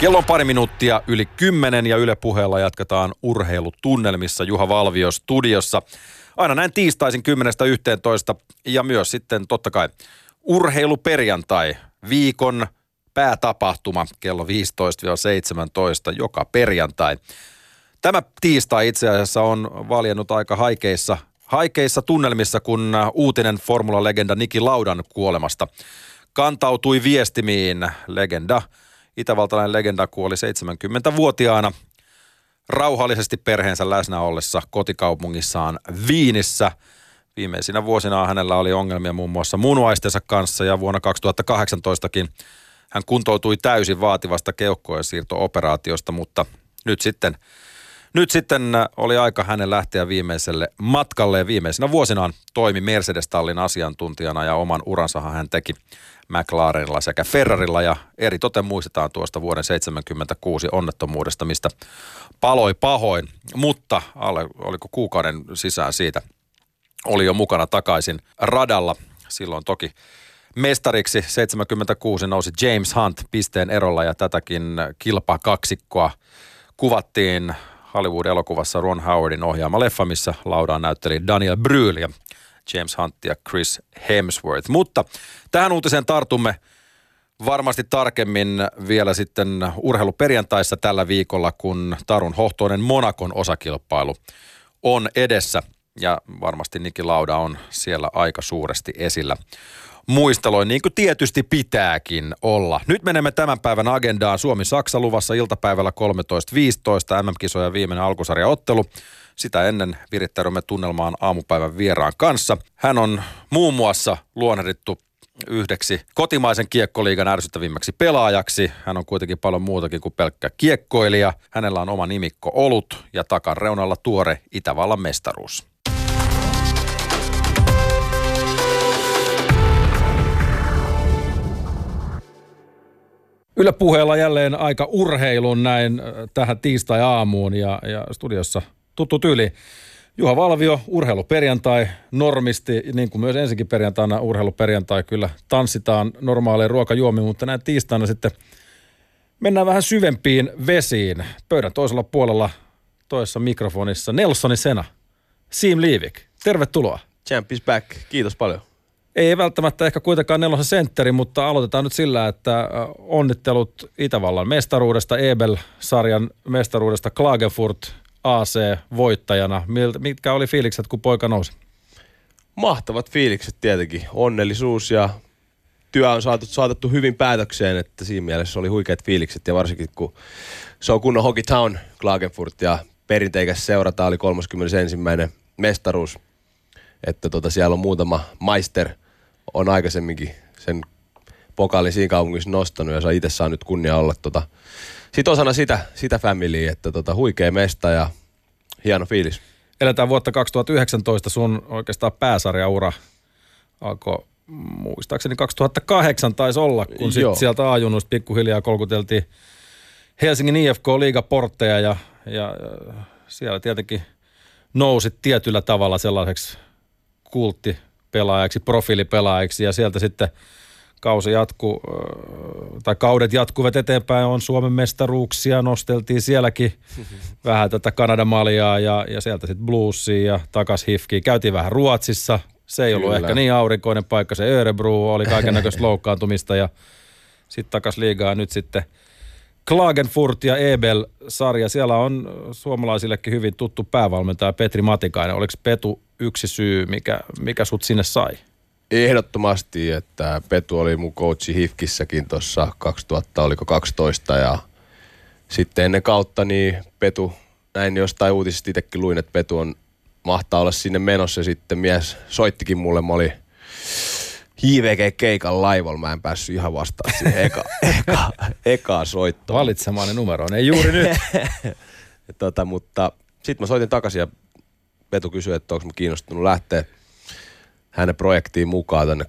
Kello on pari minuuttia yli kymmenen ja Yle puheella jatketaan urheilutunnelmissa Juha Valvio studiossa. Aina näin tiistaisin 10.11 ja myös sitten totta kai urheiluperjantai, viikon päätapahtuma kello 15-17 joka perjantai. Tämä tiistai itse asiassa on valjennut aika haikeissa, haikeissa tunnelmissa, kun uutinen formula-legenda Niki Laudan kuolemasta kantautui viestimiin. Legenda, itävaltalainen legenda kuoli 70-vuotiaana rauhallisesti perheensä läsnä ollessa kotikaupungissaan Viinissä. Viimeisinä vuosina hänellä oli ongelmia muun muassa munuaistensa kanssa ja vuonna 2018kin hän kuntoutui täysin vaativasta keuhkojen siirto-operaatiosta, mutta nyt sitten, nyt sitten oli aika hänen lähteä viimeiselle matkalle ja viimeisinä vuosinaan toimi Mercedes-tallin asiantuntijana ja oman uransahan hän teki McLarenilla sekä Ferrarilla ja eri toten muistetaan tuosta vuoden 76 onnettomuudesta, mistä paloi pahoin, mutta alle, oliko kuukauden sisään siitä oli jo mukana takaisin radalla. Silloin toki mestariksi 76 nousi James Hunt pisteen erolla ja tätäkin kilpakaksikkoa kuvattiin Hollywood-elokuvassa Ron Howardin ohjaama leffa, missä laudaan näytteli Daniel Brühl ja James Hunt ja Chris Hemsworth. Mutta tähän uutiseen tartumme varmasti tarkemmin vielä sitten urheiluperjantaissa tällä viikolla, kun Tarun Hohtoinen Monakon osakilpailu on edessä. Ja varmasti Niki Lauda on siellä aika suuresti esillä muisteloin, niin kuin tietysti pitääkin olla. Nyt menemme tämän päivän agendaan. Suomi-Saksa luvassa iltapäivällä 13.15 MM-kisoja viimeinen alkusarjaottelu. Sitä ennen virittäydymme tunnelmaan aamupäivän vieraan kanssa. Hän on muun muassa luonnehdittu yhdeksi kotimaisen kiekkoliigan ärsyttävimmäksi pelaajaksi. Hän on kuitenkin paljon muutakin kuin pelkkä kiekkoilija. Hänellä on oma nimikko Olut ja takan reunalla tuore Itävallan mestaruus. Yle puheella jälleen aika urheilun näin äh, tähän tiistai-aamuun ja, ja studiossa tuttu tyyli. Juha Valvio, urheiluperjantai, normisti, niin kuin myös ensikin perjantaina urheiluperjantai, kyllä tanssitaan normaalein ruokajuomiin, mutta näin tiistaina sitten mennään vähän syvempiin vesiin. Pöydän toisella puolella toisessa mikrofonissa Nelsoni Sena, Siim Liivik, tervetuloa. Champ is back, kiitos paljon. Ei välttämättä ehkä kuitenkaan nelosen sentteri, mutta aloitetaan nyt sillä, että onnittelut Itävallan mestaruudesta, Ebel-sarjan mestaruudesta Klagenfurt AC-voittajana. Mitkä oli fiilikset, kun poika nousi? Mahtavat fiilikset tietenkin. Onnellisuus ja työ on saatu, saatettu hyvin päätökseen, että siinä mielessä oli huikeat fiilikset ja varsinkin kun se on kunnon Hockey Town Klagenfurt ja perinteikäs seurata oli 31. mestaruus. Että tota, siellä on muutama maister on aikaisemminkin sen pokaalin siinä kaupungissa nostanut ja saa itse saa nyt kunnia olla tota, sit osana sitä, sitä familia, että tota, huikea mesta ja hieno fiilis. Eletään vuotta 2019, sun oikeastaan pääsarjaura alkoi muistaakseni 2008 taisi olla, kun sit sieltä ajunnuista pikkuhiljaa kolkuteltiin Helsingin IFK liigaportteja ja, ja siellä tietenkin nousit tietyllä tavalla sellaiseksi kulttipelaajaksi, profiilipelaajaksi ja sieltä sitten kausi jatku, tai kaudet jatkuvat eteenpäin, on Suomen mestaruuksia, nosteltiin sielläkin vähän tätä Kanadan maljaa ja, ja sieltä sitten bluesia ja takas hifkiä. Käytiin vähän Ruotsissa, se ei ollut Kyllä. ehkä niin aurinkoinen paikka, se Örebro oli kaiken näköistä loukkaantumista ja sitten takas liigaa nyt sitten Klagenfurt ja Ebel-sarja. Siellä on suomalaisillekin hyvin tuttu päävalmentaja Petri Matikainen. Oliko Petu yksi syy, mikä, mikä sut sinne sai? Ehdottomasti, että Petu oli mun coachi Hifkissäkin tuossa 2000, oliko 12 ja sitten ennen kautta niin Petu, näin jostain uutisista itsekin luin, että Petu on mahtaa olla sinne menossa ja sitten mies soittikin mulle, mä olin JVG-keikan laivalla, mä en päässyt ihan vastaan siihen eka, eka, ekaa soittoon. Valitsemainen numero, ei juuri nyt. tota, mutta sitten mä soitin takaisin ja Petu kysyi, että onko mä kiinnostunut lähteä hänen projektiin mukaan tänne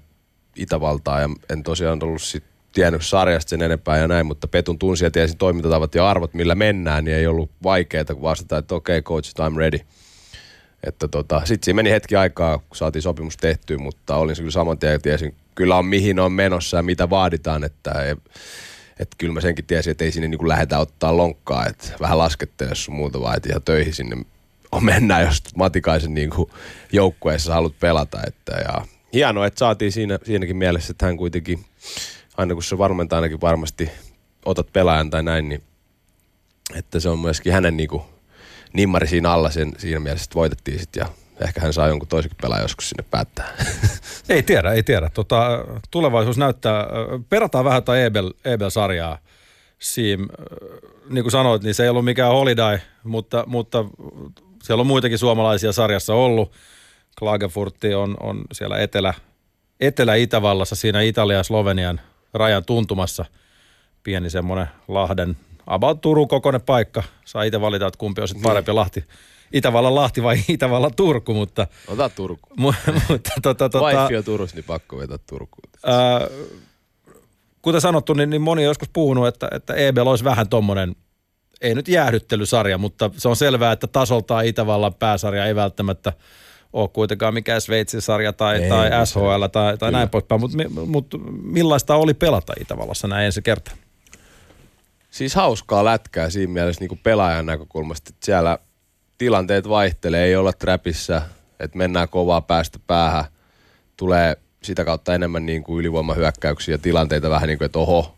Itävaltaan ja en tosiaan ollut sit tiennyt sarjasta sen enempää ja näin, mutta Petun tunsi ja tiesin toimintatavat ja arvot, millä mennään, niin ei ollut vaikeaa, kun vastata, että okei okay, coach, I'm ready. Että tota, sitten siinä meni hetki aikaa, kun saatiin sopimus tehtyä, mutta olin se kyllä saman tien tiesin kyllä on mihin on menossa ja mitä vaaditaan, että Että kyllä mä senkin tiesin, että ei sinne niin lähdetä ottaa lonkkaa, että vähän laskettele sun muuta, vaan että ihan töihin sinne on mennä, jos Matikaisen niin joukkueessa haluat pelata. Että, ja hienoa, että saatiin siinä, siinäkin mielessä, että hän kuitenkin, aina kun se varmentaa ainakin varmasti otat pelaajan tai näin, niin että se on myöskin hänen niin kuin, nimmari siinä alla sen, siinä mielessä, että voitettiin sitten ja ehkä hän saa jonkun toisenkin pelaajan joskus sinne päättää. Ei tiedä, ei tiedä. Tota, tulevaisuus näyttää, perataan vähän tai Ebel, Ebel-sarjaa. Siim, niin kuin sanoit, niin se ei ollut mikään holiday, mutta, mutta siellä on muitakin suomalaisia sarjassa ollut. Klagenfurtti on, on siellä etelä, Etelä-Itävallassa, siinä Italian ja Slovenian rajan tuntumassa. Pieni semmoinen Lahden, about Turun kokoinen paikka. Saa itse valita, että kumpi on sitten parempi Lahti. Itävallan Lahti vai Itävallan Turku, mutta... Ota Turku. mutta tota, tota, Wifi on Turussa, niin pakko vetää Turkuun. Ää, kuten sanottu, niin, niin moni on joskus puhunut, että, että EBL olisi vähän tommonen, ei nyt jäähdyttelysarja, mutta se on selvää, että tasoltaan Itävallan pääsarja ei välttämättä ole kuitenkaan mikään Sveitsin sarja tai, ei, tai SHL tai, tai näin poispäin, mutta mut, millaista oli pelata Itävallassa näin ensi kertaa? Siis hauskaa lätkää siinä mielessä niin kuin pelaajan näkökulmasta, että siellä tilanteet vaihtelee, ei olla trapissa, että mennään kovaa päästä päähän, tulee sitä kautta enemmän niin kuin ylivoimahyökkäyksiä tilanteita vähän niin kuin, että oho,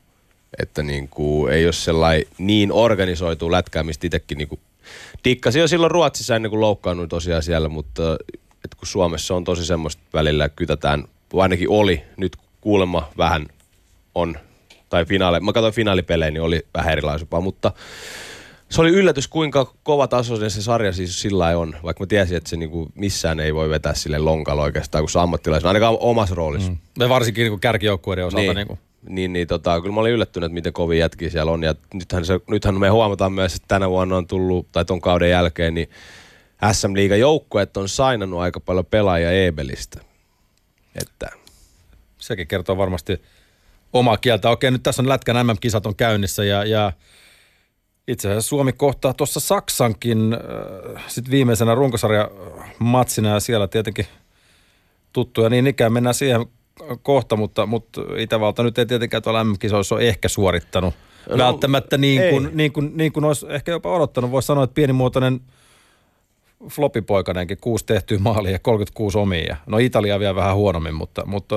että niin kuin, ei ole sellainen niin organisoitu lätkää, mistä itsekin niin kuin jo silloin Ruotsissa ennen kuin loukkaannuin tosiaan siellä, mutta että kun Suomessa on tosi semmoista välillä kytätään, ainakin oli, nyt kuulemma vähän on, tai finaali, mä katsoin finaalipelejä, niin oli vähän erilaisempaa, mutta se oli yllätys, kuinka kova tasoinen se sarja siis sillä on, vaikka mä tiesin, että se niinku missään ei voi vetää sille lonkalla oikeastaan, kun se ammattilaisen, ainakaan omassa roolissa. Mm. Ja varsinkin niin kärkijoukkueiden osalta. Niin, niin, kuin. niin, niin tota, kyllä mä olin yllättynyt, että miten kovin jätkiä siellä on. Ja nythän, se, nythän me huomataan myös, että tänä vuonna on tullut, tai ton kauden jälkeen, niin SM Liiga joukkueet on sainannut aika paljon pelaajia Ebelistä. Että. Sekin kertoo varmasti omaa kieltä. Okei, nyt tässä on Lätkän MM-kisat on käynnissä ja, ja itse asiassa Suomi kohtaa tuossa Saksankin äh, sitten viimeisenä runkosarja matsina ja siellä tietenkin tuttuja niin ikään mennään siihen kohta, mutta, mutta Itävalta nyt ei tietenkään tuolla MM-kisoissa ole ehkä suorittanut no, välttämättä niin kuin, niin, kuin, niin kuin olisi ehkä jopa odottanut. Voisi sanoa, että pienimuotoinen – flopipoikanenkin, kuusi tehtyä maalia ja 36 omia. No Italia vielä vähän huonommin, mutta, mutta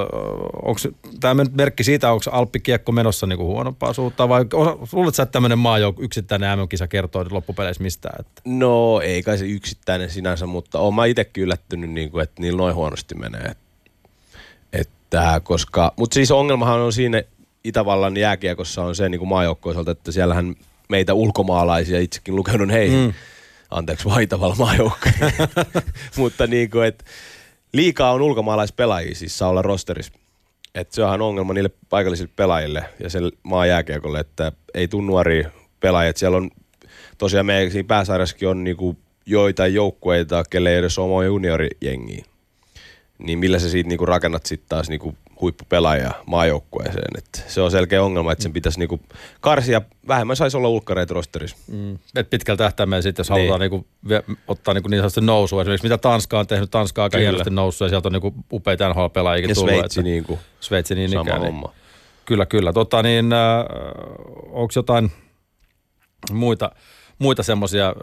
onko tämä merkki siitä, onko Alppikiekko menossa niin kuin huonompaa suuntaan vai luuletko sä, että tämmöinen maa jo yksittäinen MM-kisa kertoo loppupeleissä mistään? Että? No ei kai se yksittäinen sinänsä, mutta olen mä itsekin yllättynyt, niin kuin, että niillä noin huonosti menee. Että, koska, mutta siis ongelmahan on siinä Itävallan jääkiekossa on se niin maajoukkoiselta, että siellähän meitä ulkomaalaisia itsekin lukenut heihin. Mm anteeksi vaitavalla maajoukkoja. Mutta niin kuin, että liikaa on ulkomaalaispelaajia siis saa olla rosterissa. Että se onhan ongelma niille paikallisille pelaajille ja sen maan jääkiekolle, että ei tule nuoria pelaajia. Siellä on tosiaan meidän siinä pääsarjassakin on niinku joitain joukkueita, kelle ei edes ole juniorijengiä. Niin millä sä siitä niinku rakennat sitten taas niinku huippupelaaja maajoukkueeseen. Et se on selkeä ongelma, että sen pitäisi niinku karsia. Vähemmän saisi olla ulkkareita rosterissa. Mm. Et pitkällä tähtäimellä sitten, jos niin. halutaan niinku, ottaa niinku niin sanotusti nousua. Esimerkiksi mitä Tanska on tehnyt, Tanska on aika hienosti noussut ja sieltä on niinku upeita NHL-pelaajia tullut. Sveitsi että, niinku. Sveitsi niin sama ikään. Niin- homma. Niin, kyllä, kyllä. Tota, niin, äh, onko jotain muita, muita semmoisia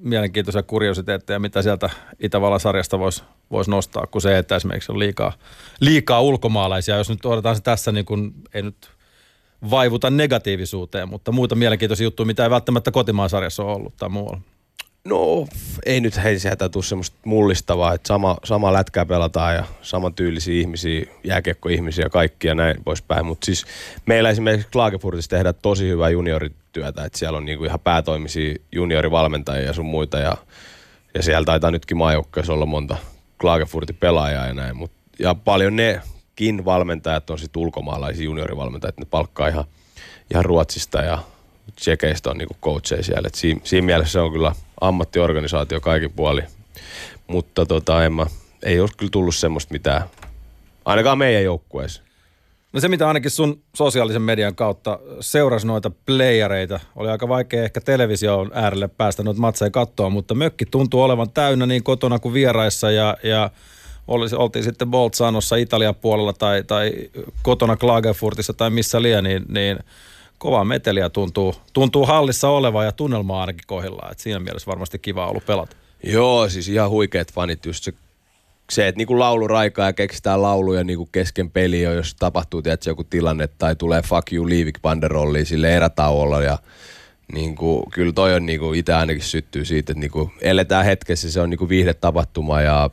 mielenkiintoisia kuriositeetteja, mitä sieltä Itävallan sarjasta voisi vois nostaa, kuin se, että esimerkiksi on liikaa, liikaa ulkomaalaisia. Jos nyt odotetaan se tässä, niin kun, ei nyt vaivuta negatiivisuuteen, mutta muita mielenkiintoisia juttuja, mitä ei välttämättä kotimaan sarjassa ole ollut tai muualla. No ei nyt hei sieltä tule semmoista mullistavaa, että sama, sama lätkää pelataan ja samantyylisiä ihmisiä, jääkiekkoihmisiä kaikkia ja näin poispäin. Mutta siis meillä esimerkiksi Klagenfurtissa tehdään tosi hyvää juniorityötä, että siellä on niinku ihan päätoimisia juniorivalmentajia ja sun muita ja, ja siellä taitaa nytkin maajoukkoissa olla monta Klagenfurtin pelaajaa ja näin. Mut, ja paljon nekin valmentajat on sitten ulkomaalaisia juniorivalmentajia, ne palkkaa ihan, ihan Ruotsista ja Tsekeistä on niinku coacheja siellä. Et siinä, siinä mielessä se on kyllä ammattiorganisaatio kaikin puoli. Mutta tota, en mä, ei ole kyllä tullut semmoista mitään, ainakaan meidän joukkueessa. No se, mitä ainakin sun sosiaalisen median kautta seurasi noita playereita, oli aika vaikea ehkä television äärelle päästä noita matseja katsoa, mutta mökki tuntuu olevan täynnä niin kotona kuin vieraissa ja, ja olisi, oltiin sitten Bolzanossa Italian puolella tai, tai kotona Klagenfurtissa tai missä liian, niin, niin kova meteliä tuntuu, tuntuu hallissa oleva ja tunnelma ainakin kohdillaan. Et siinä mielessä varmasti kiva ollut pelata. Joo, siis ihan huikeat fanit. Just se, se että niinku laulu raikaa ja keksitään lauluja niinku kesken peliä, jos tapahtuu tietysti joku tilanne tai tulee fuck you leavik banderolliin sille erätauolla ja niinku, kyllä toi on niinku, itse ainakin syttyy siitä, että niinku, eletään hetkessä, se on niinku viihdetapahtuma ja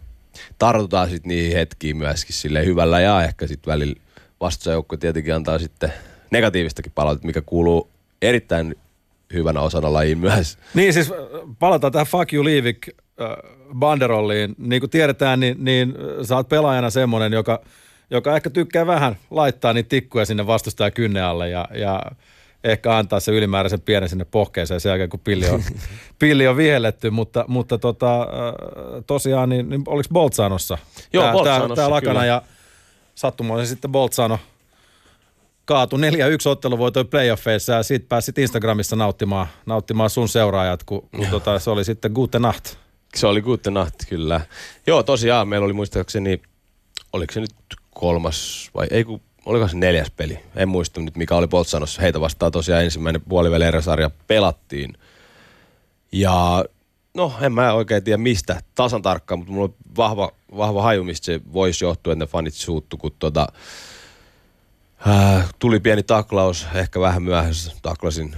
tartutaan sitten niihin hetkiin myöskin sille hyvällä ja ehkä sitten välillä vastustajoukko tietenkin antaa sitten negatiivistakin palautetta, mikä kuuluu erittäin hyvänä osana lajiin myös. Niin siis palataan tähän Fuck You Leavik banderolliin. Niin kuin tiedetään, niin, niin sä oot pelaajana semmoinen, joka, joka ehkä tykkää vähän laittaa niitä tikkuja sinne vastustajan kynne alle ja, ja ehkä antaa se ylimääräisen pienen sinne pohkeeseen sen jälkeen, kun pilli on, pilli on vihelletty, mutta, mutta tota, tosiaan, niin, niin oliko Boltsanossa? Joo, tää, Bolzanossa, tää, tää lakana kyllä. ja sattumoisin sitten Boltsano kaatu 4-1 otteluvoitoi playoffeissa ja siitä pääsit Instagramissa nauttimaan, nauttimaan sun seuraajat, kun, kun tota, se oli sitten Gute Nacht. Se oli gute nacht, kyllä. Joo, tosiaan meillä oli muistaakseni, oliko se nyt kolmas vai ei kun, oliko se neljäs peli? En muista nyt mikä oli Boltsanossa. Heitä vastaan tosiaan ensimmäinen puoliväli eräsarja pelattiin. Ja no en mä oikein tiedä mistä tasan tarkkaan, mutta mulla on vahva, vahva haju, mistä se voisi johtua, että ne fanit suuttu, kun tota, äh, tuli pieni taklaus, ehkä vähän myöhässä taklasin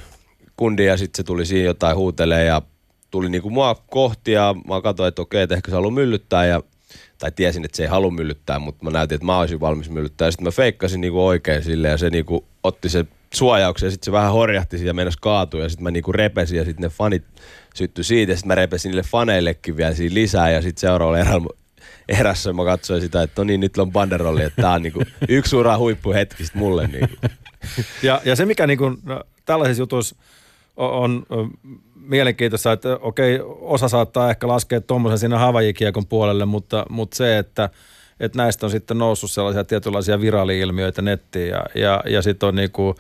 kundin ja sitten se tuli siinä jotain huutelee ja tuli niinku mua kohti ja mä katsoin, että okei, että ehkä se haluaa myllyttää ja tai tiesin, että se ei halua myllyttää, mutta mä näytin, että mä olisin valmis myllyttää. Sitten mä feikkasin niinku oikein sille ja se niinku otti se suojauksen ja sitten se vähän horjahti ja meinasi kaatua ja sitten mä niinku repesin ja sitten ne fanit syttyi siitä ja sitten mä repesin niille faneillekin vielä siinä lisää ja sitten seuraavalla erässä mä katsoin sitä, että no niin, nyt on banderolli, että tää on niinku yksi ura huippuhetki sit mulle. Niinku. Ja, ja se, mikä niin kuin, no, tällaisissa jutuissa on, on mielenkiintoista, että okei, osa saattaa ehkä laskea tuommoisen sinne havajikiekon puolelle, mutta, mutta se, että, että näistä on sitten noussut sellaisia tietynlaisia viraali-ilmiöitä nettiin ja, ja, ja sitten on niinku,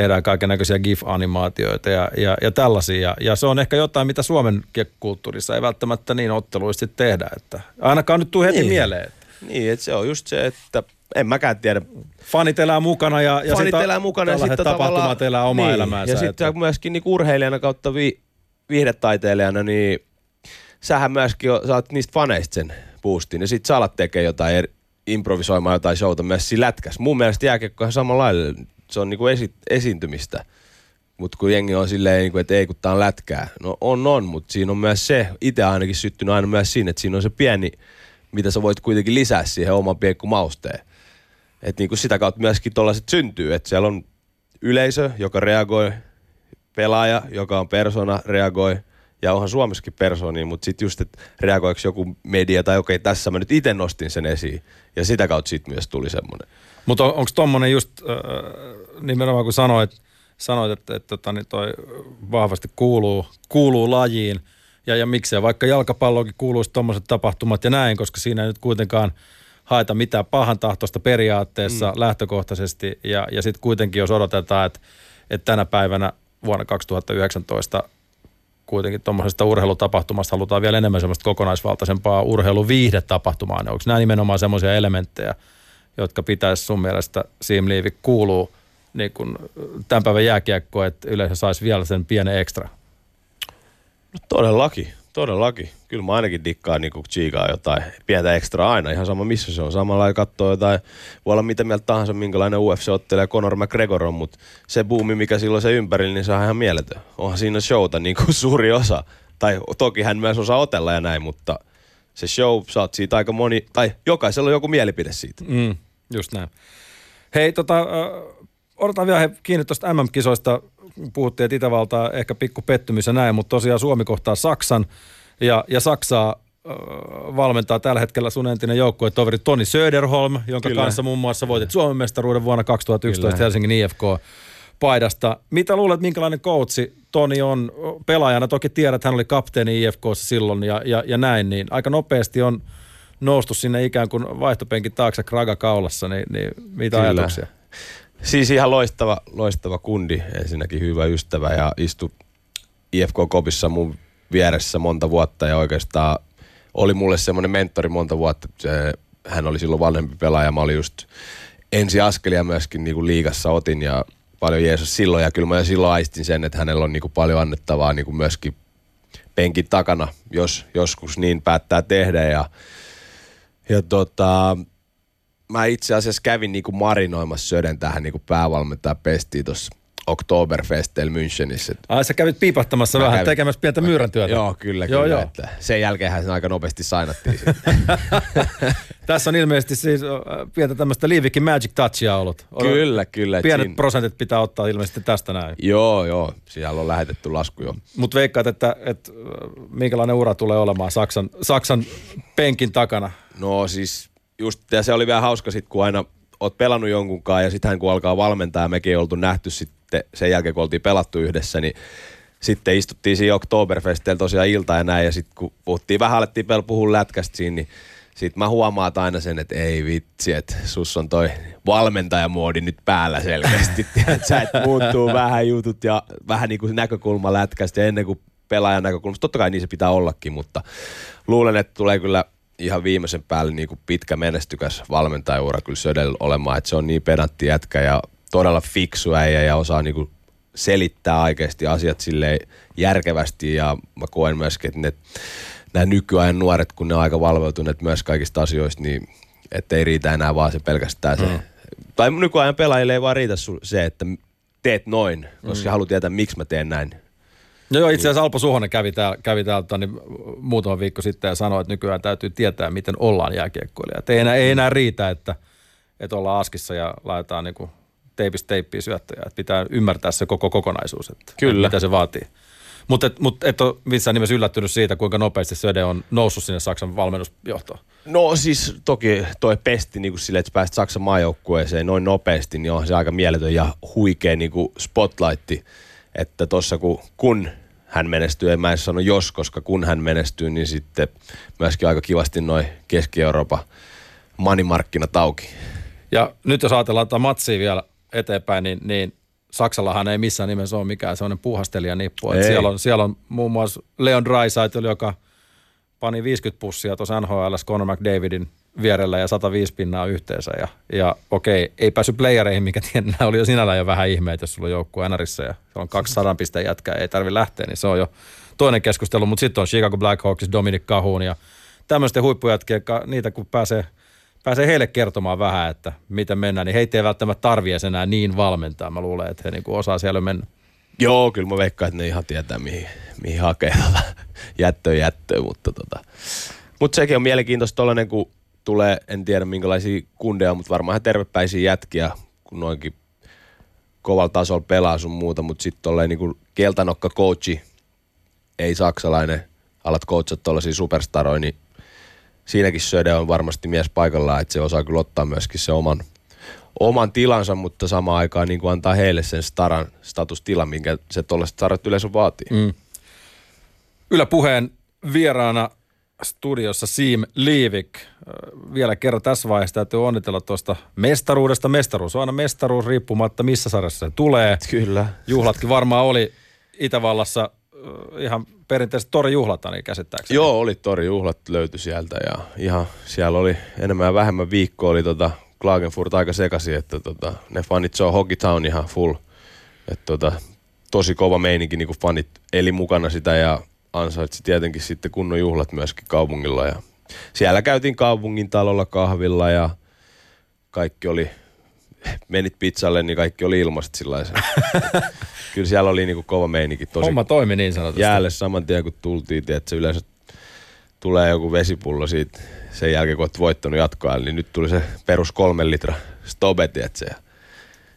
tehdään kaiken näköisiä GIF-animaatioita ja, ja, ja tällaisia. Ja, ja se on ehkä jotain, mitä Suomen kulttuurissa ei välttämättä niin otteluisesti tehdä. Että ainakaan nyt tuu heti Niin. mieleen. Että Niin, että se on just se, että en mäkään tiedä. fanit elää mukana ja, ja Fanit sit elää mukana ja sitten tapahtumat elää omaa niin, elämäänsä. Ja sitten että- myöskin niinku urheilijana kautta vi, viihdetaiteilijana, niin sähän myöskin o- saat niistä faneista sen boostin. Ja sit sä alat tekee jotain, er, improvisoimaan jotain showta myös siinä lätkässä. Mun mielestä jääkiekko on ihan samalla lailla. Se on niinku esi, esiintymistä. Mutta kun jengi on silleen, niinku, että ei kun tää on lätkää. No on on, mutta siinä on myös se, itse ainakin syttynyt aina myös siinä, että siinä on se pieni, mitä sä voit kuitenkin lisää siihen oman piekku mausteen. Että niinku sitä kautta myöskin tollaset syntyy, että siellä on yleisö, joka reagoi, pelaaja, joka on persona, reagoi, ja onhan Suomessakin persoonia, mutta sitten just, että reagoiko joku media tai okei, tässä mä nyt itse nostin sen esiin. Ja sitä kautta siitä myös tuli semmoinen. Mutta on, onko tommonen just äh, nimenomaan kun sanoit, sanoit että, että tota, niin toi vahvasti kuuluu, kuuluu lajiin ja, ja miksei vaikka jalkapalloonkin kuuluisi tommoset tapahtumat ja näin, koska siinä ei nyt kuitenkaan haeta mitään pahan tahtoista periaatteessa mm. lähtökohtaisesti ja, ja sitten kuitenkin jos odotetaan, että, että tänä päivänä vuonna 2019 kuitenkin tuommoisesta urheilutapahtumasta halutaan vielä enemmän semmoista kokonaisvaltaisempaa urheiluviihdetapahtumaa. Onko nämä nimenomaan semmoisia elementtejä, jotka pitäisi sun mielestä Siim Liivi kuuluu niin kun tämän päivän jääkiekkoon, että yleensä saisi vielä sen pienen ekstra? No todellakin, todellakin. Kyllä mä ainakin dikkaan niinku chiikaa jotain pientä ekstra aina, ihan sama missä se on. Samalla lailla katsoo jotain, voi olla mitä mieltä tahansa, minkälainen UFC-ottelija Conor McGregor on, mutta se buumi, mikä silloin se ympärillä, niin se on ihan mieletön. Onhan siinä showta niin kuin suuri osa. Tai toki hän myös osaa otella ja näin, mutta se show, saat siitä aika moni, tai jokaisella on joku mielipide siitä. Mm, just näin. Hei, tota, odotan vielä kiinni tuosta MM-kisoista. Puhuttiin, että Itävaltaa ehkä pikku pettymys ja näin, mutta tosiaan Suomi kohtaa Saksan ja, ja Saksaa äh, valmentaa tällä hetkellä sun entinen joukkuetoveri Toni Söderholm, jonka Kyllä. kanssa muun muassa voitit Suomen mestaruuden vuonna 2011 Kyllä. Helsingin IFK paidasta. Mitä luulet, minkälainen coachi Toni on pelaajana? Toki tiedät, että hän oli kapteeni IFKssa silloin ja, ja, ja näin, niin aika nopeasti on noustu sinne ikään kuin vaihtopenkin taakse kraga kaulassa, niin, niin mitä Kyllä. ajatuksia? Siis ihan loistava, loistava kundi, ensinnäkin hyvä ystävä ja istui IFK-kopissa mun vieressä monta vuotta ja oikeastaan oli mulle semmoinen mentori monta vuotta. Se hän oli silloin vanhempi pelaaja. Mä olin just ensi askelia myöskin niin kuin liigassa otin ja paljon Jeesus silloin. Ja kyllä mä jo silloin aistin sen, että hänellä on niin kuin paljon annettavaa niin kuin myöskin penkin takana, jos joskus niin päättää tehdä. Ja, ja tota, mä itse asiassa kävin niin kuin marinoimassa Söden tähän niin kuin päävalmentaja pestiin tuossa Oktoberfestel Münchenissä. Ai sä kävit piipahtamassa vähän, kävin, tekemässä pientä myyrän työtä. Joo, kyllä, joo, kyllä. Joo. Että sen jälkeenhän sen aika nopeasti sainattiin Tässä on ilmeisesti siis pientä tämmöistä Liivikin Magic Touchia ollut. Kyllä, kyllä. Pienet siinä... prosentit pitää ottaa ilmeisesti tästä näin. Joo, joo. Siellä on lähetetty lasku jo. Mutta veikkaat, että, että minkälainen ura tulee olemaan Saksan, Saksan penkin takana? No siis just, ja se oli vielä hauska sitten, kun aina oot pelannut jonkunkaan ja sitten kun alkaa valmentaa ja mekin ei oltu nähty sitten sen jälkeen, kun oltiin pelattu yhdessä, niin sitten istuttiin siinä Oktoberfestillä tosiaan ilta ja näin ja sitten kun puhuttiin vähän, alettiin puhua lätkästä siinä, niin sitten mä huomaan aina sen, että ei vitsi, että sus on toi valmentajamoodi nyt päällä selkeästi. Sä et muuttuu vähän jutut ja vähän niin kuin näkökulma lätkästä ennen kuin pelaajan näkökulmasta. Totta kai niin se pitää ollakin, mutta luulen, että tulee kyllä ihan viimeisen päälle niin kuin pitkä menestykäs valmentajuura kyllä Södel olemaan. Että se on niin pedantti jätkä ja todella fiksu äijä ja osaa niin kuin selittää oikeasti asiat sille järkevästi ja mä koen myöskin, että ne, nämä nykyajan nuoret, kun ne on aika valveutuneet myös kaikista asioista, niin että ei riitä enää vaan se pelkästään se. Mm. Tai nykyajan pelaajille ei vaan riitä se, että teet noin, koska mm. haluat tietää, miksi mä teen näin. No joo, itse asiassa Alpo Suhonen kävi, täällä, kävi täältä niin muutama viikko sitten ja sanoi, että nykyään täytyy tietää, miten ollaan jääkiekkoilija. Ei enää, ei enää riitä, että, että ollaan askissa ja laitetaan niin kuin teipistä teippiä syöttöjä. Että pitää ymmärtää se koko kokonaisuus, että, Kyllä. mitä se vaatii. Mutta et, mut et ole missään nimessä yllättynyt siitä, kuinka nopeasti Söde on noussut sinne Saksan valmennusjohtoon. No siis toki toi pesti niin sille, että pääsit Saksan maajoukkueeseen noin nopeasti, niin on se aika mieletön ja huikea niin spotlightti että tuossa kun, kun hän menestyy, en mä en sano jos, koska kun hän menestyy, niin sitten myöskin aika kivasti noin Keski-Euroopan manimarkkinat auki. Ja nyt jos ajatellaan tätä matsia vielä eteenpäin, niin, niin Saksallahan ei missään nimessä ole mikään sellainen puhastelijanippu. Siellä on, siellä on muun muassa Leon Draisaitl, joka pani 50 pussia tuossa NHL Conor McDavidin vierellä ja 105 pinnaa yhteensä. Ja, ja okei, ei päässyt playereihin, mikä tiedän, oli jo sinällään jo vähän ihmeitä, jos sulla on joukkue NRissä ja se on 200 pisteen jätkää, ei tarvi lähteä, niin se on jo toinen keskustelu. Mutta sitten on Chicago Blackhawks, Dominic Cahoon ja tämmöisten huippujätkiä, niitä kun pääsee, pääsee heille kertomaan vähän, että miten mennään, niin heitä ei välttämättä tarvitse enää niin valmentaa. Mä luulen, että he niinku osaa siellä mennä. Joo, kyllä mä veikkaan, että ne ihan tietää, mihin, mihin hakee jättöä jättöä, mutta tota. Mutta sekin on mielenkiintoista tollanen, kun tulee, en tiedä minkälaisia kundeja, mutta varmaan ihan tervepäisiä jätkiä, kun noinkin kovalla tasolla pelaa sun muuta, mutta sitten tolleen niinku keltanokka coachi, ei saksalainen, alat coachat tuollaisia superstaroja, niin siinäkin Söde on varmasti mies paikallaan, että se osaa kyllä ottaa myöskin se oman, oman tilansa, mutta samaan aikaan niin kuin antaa heille sen staran statustilan, minkä se tuollaiset starat yleensä vaatii. Mm. Yläpuheen vieraana studiossa Siim Liivik. Vielä kerran tässä vaiheessa täytyy onnitella tuosta mestaruudesta. Mestaruus on aina mestaruus riippumatta missä sarjassa se tulee. Kyllä. Juhlatkin varmaan oli Itävallassa ihan perinteiset torijuhlat niin käsittääkseni. Joo, oli torijuhlat löytyi sieltä ja ihan siellä oli enemmän ja vähemmän viikko oli tota Klagenfurt aika sekaisin, että tota, ne fanit se on Hockey Town ihan full. Että tota, tosi kova meininki, niin kuin fanit eli mukana sitä ja ansaitsi tietenkin sitten kunnon juhlat myöskin kaupungilla. Ja siellä käytiin kaupungin talolla kahvilla ja kaikki oli, menit pizzalle, niin kaikki oli ilmasta sillä Kyllä siellä oli niinku kova meininki. Tosi Homma toimi niin sanotusti. Jäälle saman tien kun tultiin, että yleensä tulee joku vesipullo siitä sen jälkeen, kun olet voittanut jatkoa, niin nyt tuli se perus kolmen litra stobe, että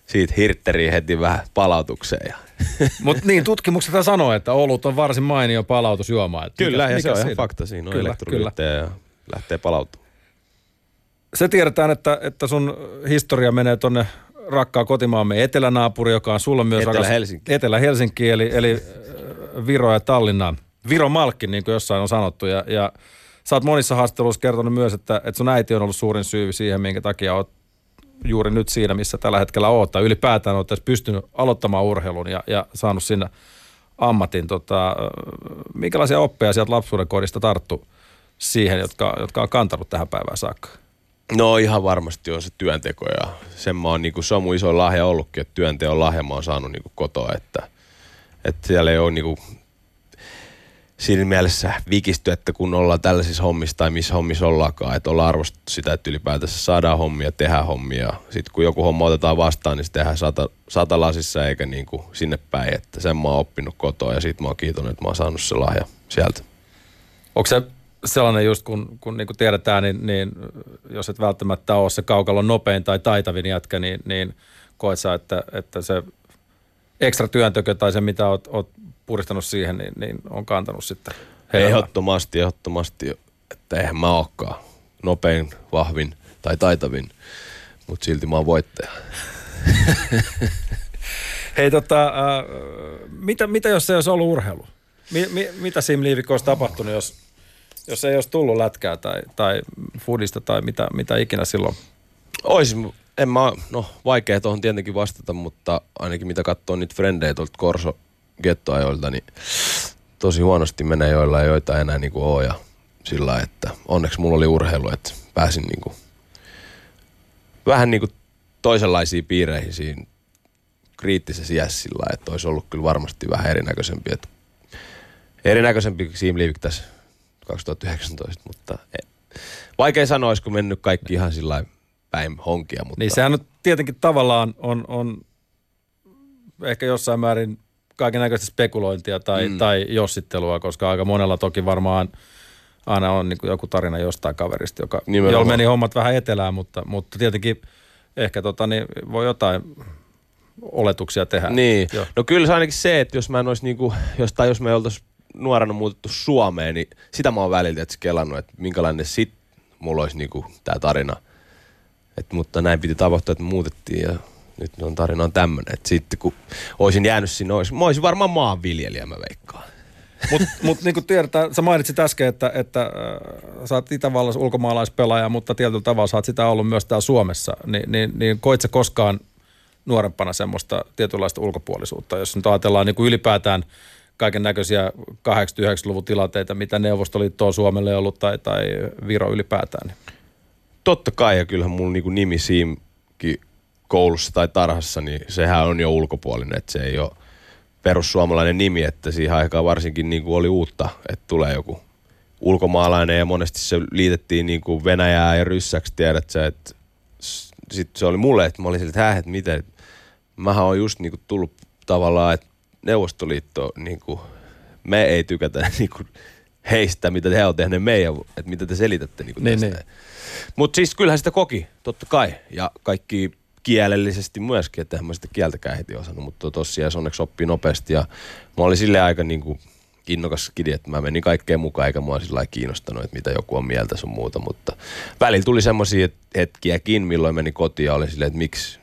siitä hirtteriin heti vähän palautukseen. Ja. Mutta niin, tutkimukset sanoo, että olut on varsin mainio palautusjuoma. Että kyllä, mikä, ja mikä se on ihan fakta. Siinä on kyllä, kyllä. ja lähtee palautumaan. Se tiedetään, että, että sun historia menee tonne rakkaan kotimaamme etelänaapuri, joka on sulla myös Etelä-Helsinki. Etelä-Helsinki, eli, eli äh, Viro ja Tallinna. Viro Malkki, niin kuin jossain on sanottu. Ja, ja sä oot monissa haastatteluissa kertonut myös, että, että sun äiti on ollut suurin syy siihen, minkä takia oot juuri nyt siinä, missä tällä hetkellä oot, tai ylipäätään olet pystynyt aloittamaan urheilun ja, ja saanut sinne ammatin. Tota, minkälaisia oppeja sieltä lapsuuden kodista tarttu siihen, jotka, jotka on kantanut tähän päivään saakka? No ihan varmasti on se työnteko ja sen mä oon, niinku, se on mun iso lahja ollutkin, että työnteon lahja mä oon saanut niinku kotoa, että, että siellä ei ole niinku, siinä mielessä vikisty, että kun ollaan tällaisissa hommissa tai missä hommissa ollaankaan, että ollaan arvostettu sitä, että ylipäätänsä saadaan hommia, tehdään hommia. Sitten kun joku homma otetaan vastaan, niin se tehdään sata, satalasissa eikä niin kuin sinne päin. Että sen mä oon oppinut kotoa ja siitä mä oon kiitollinen, että mä oon saanut se lahja sieltä. Onko se sellainen just, kun, kun niin kuin tiedetään, niin, niin jos et välttämättä ole se kaukalon nopein tai taitavin jätkä, niin, niin koet sä, että, että se ekstra työntökö tai se, mitä oot, oot puristanut siihen, niin, niin on kantanut sitten hedelmää. Ehdottomasti, ehdottomasti, että eihän mä olekaan nopein, vahvin tai taitavin, mutta silti mä oon voittaja. Hei tota, äh, mitä, mitä jos se olisi ollut urheilu? Mi, mi, mitä Sim Liivikko olisi tapahtunut, jos, jos ei olisi tullut lätkää tai, tai foodista tai mitä, mitä ikinä silloin? Oisin, en mä, no vaikea tuohon tietenkin vastata, mutta ainakin mitä katsoo niitä frendejä tuolta Korso gettoajoilta, niin tosi huonosti menee joilla ei joita enää niin kuin ole ja sillä että onneksi mulla oli urheilu, että pääsin niin kuin, vähän niin kuin toisenlaisiin piireihin siinä kriittisessä iässä sillä että olisi ollut kyllä varmasti vähän erinäköisempi, että erinäköisempi Siim tässä 2019, mutta e, vaikea sanoa, olisiko mennyt kaikki ihan sillä päin honkia. Mutta... Niin sehän on tietenkin tavallaan on, on ehkä jossain määrin kaiken näköistä spekulointia tai, mm. tai jossittelua, koska aika monella toki varmaan aina on niin joku tarina jostain kaverista, joka, jolla meni hommat vähän etelään, mutta, mutta tietenkin ehkä tota, niin voi jotain oletuksia tehdä. Niin, Joo. no kyllä se ainakin se, että jos mä en olisi niinku, jos, tai jos me oltaisiin nuorena muutettu Suomeen, niin sitä mä oon välillä että kelannut, että minkälainen sit mulla olisi niinku tämä tarina. Et, mutta näin piti tapahtua, että muutettiin ja nyt on tarina on tämmöinen. Että sitten kun olisin jäänyt sinne, olisin, mä olisin varmaan maanviljelijä, mä veikkaan. Mutta mut, niin kuin tiedetään, sä mainitsit äsken, että, että äh, sä oot Itävallassa ulkomaalaispelaaja, mutta tietyllä tavalla sä oot sitä ollut myös täällä Suomessa. Ni, niin, niin koit sä koskaan nuorempana semmoista tietynlaista ulkopuolisuutta, jos nyt ajatellaan niin kuin ylipäätään kaiken näköisiä 80-90-luvun tilanteita, mitä Neuvostoliitto on Suomelle ollut tai, tai Viro ylipäätään. Niin. Totta kai, ja kyllähän mun niin nimi Siimkin koulussa tai tarhassa, niin sehän on jo ulkopuolinen, että se ei ole perussuomalainen nimi, että siihen aikaan varsinkin niin kuin oli uutta, että tulee joku ulkomaalainen ja monesti se liitettiin niin kuin Venäjää ja ryssäksi, tiedät sä, että sitten se oli mulle, että mä olin sille, että että miten, mähän on just niin kuin tullut tavallaan, että Neuvostoliitto, niin kuin, me ei tykätä niin kuin, heistä, mitä he on tehneet meidän, että mitä te selitätte niin kuin niin, tästä. Niin. Mutta siis kyllähän sitä koki, totta kai. Ja kaikki kielellisesti myöskin, että mä sitä kieltäkään heti osannut, mutta tosiaan se onneksi oppii nopeasti ja mä olin sille aika niin kuin innokas kidi, että mä menin kaikkeen mukaan eikä mua sillä kiinnostanut, että mitä joku on mieltä sun muuta, mutta välillä tuli semmoisia hetkiäkin, milloin meni kotiin ja oli silleen, että miksi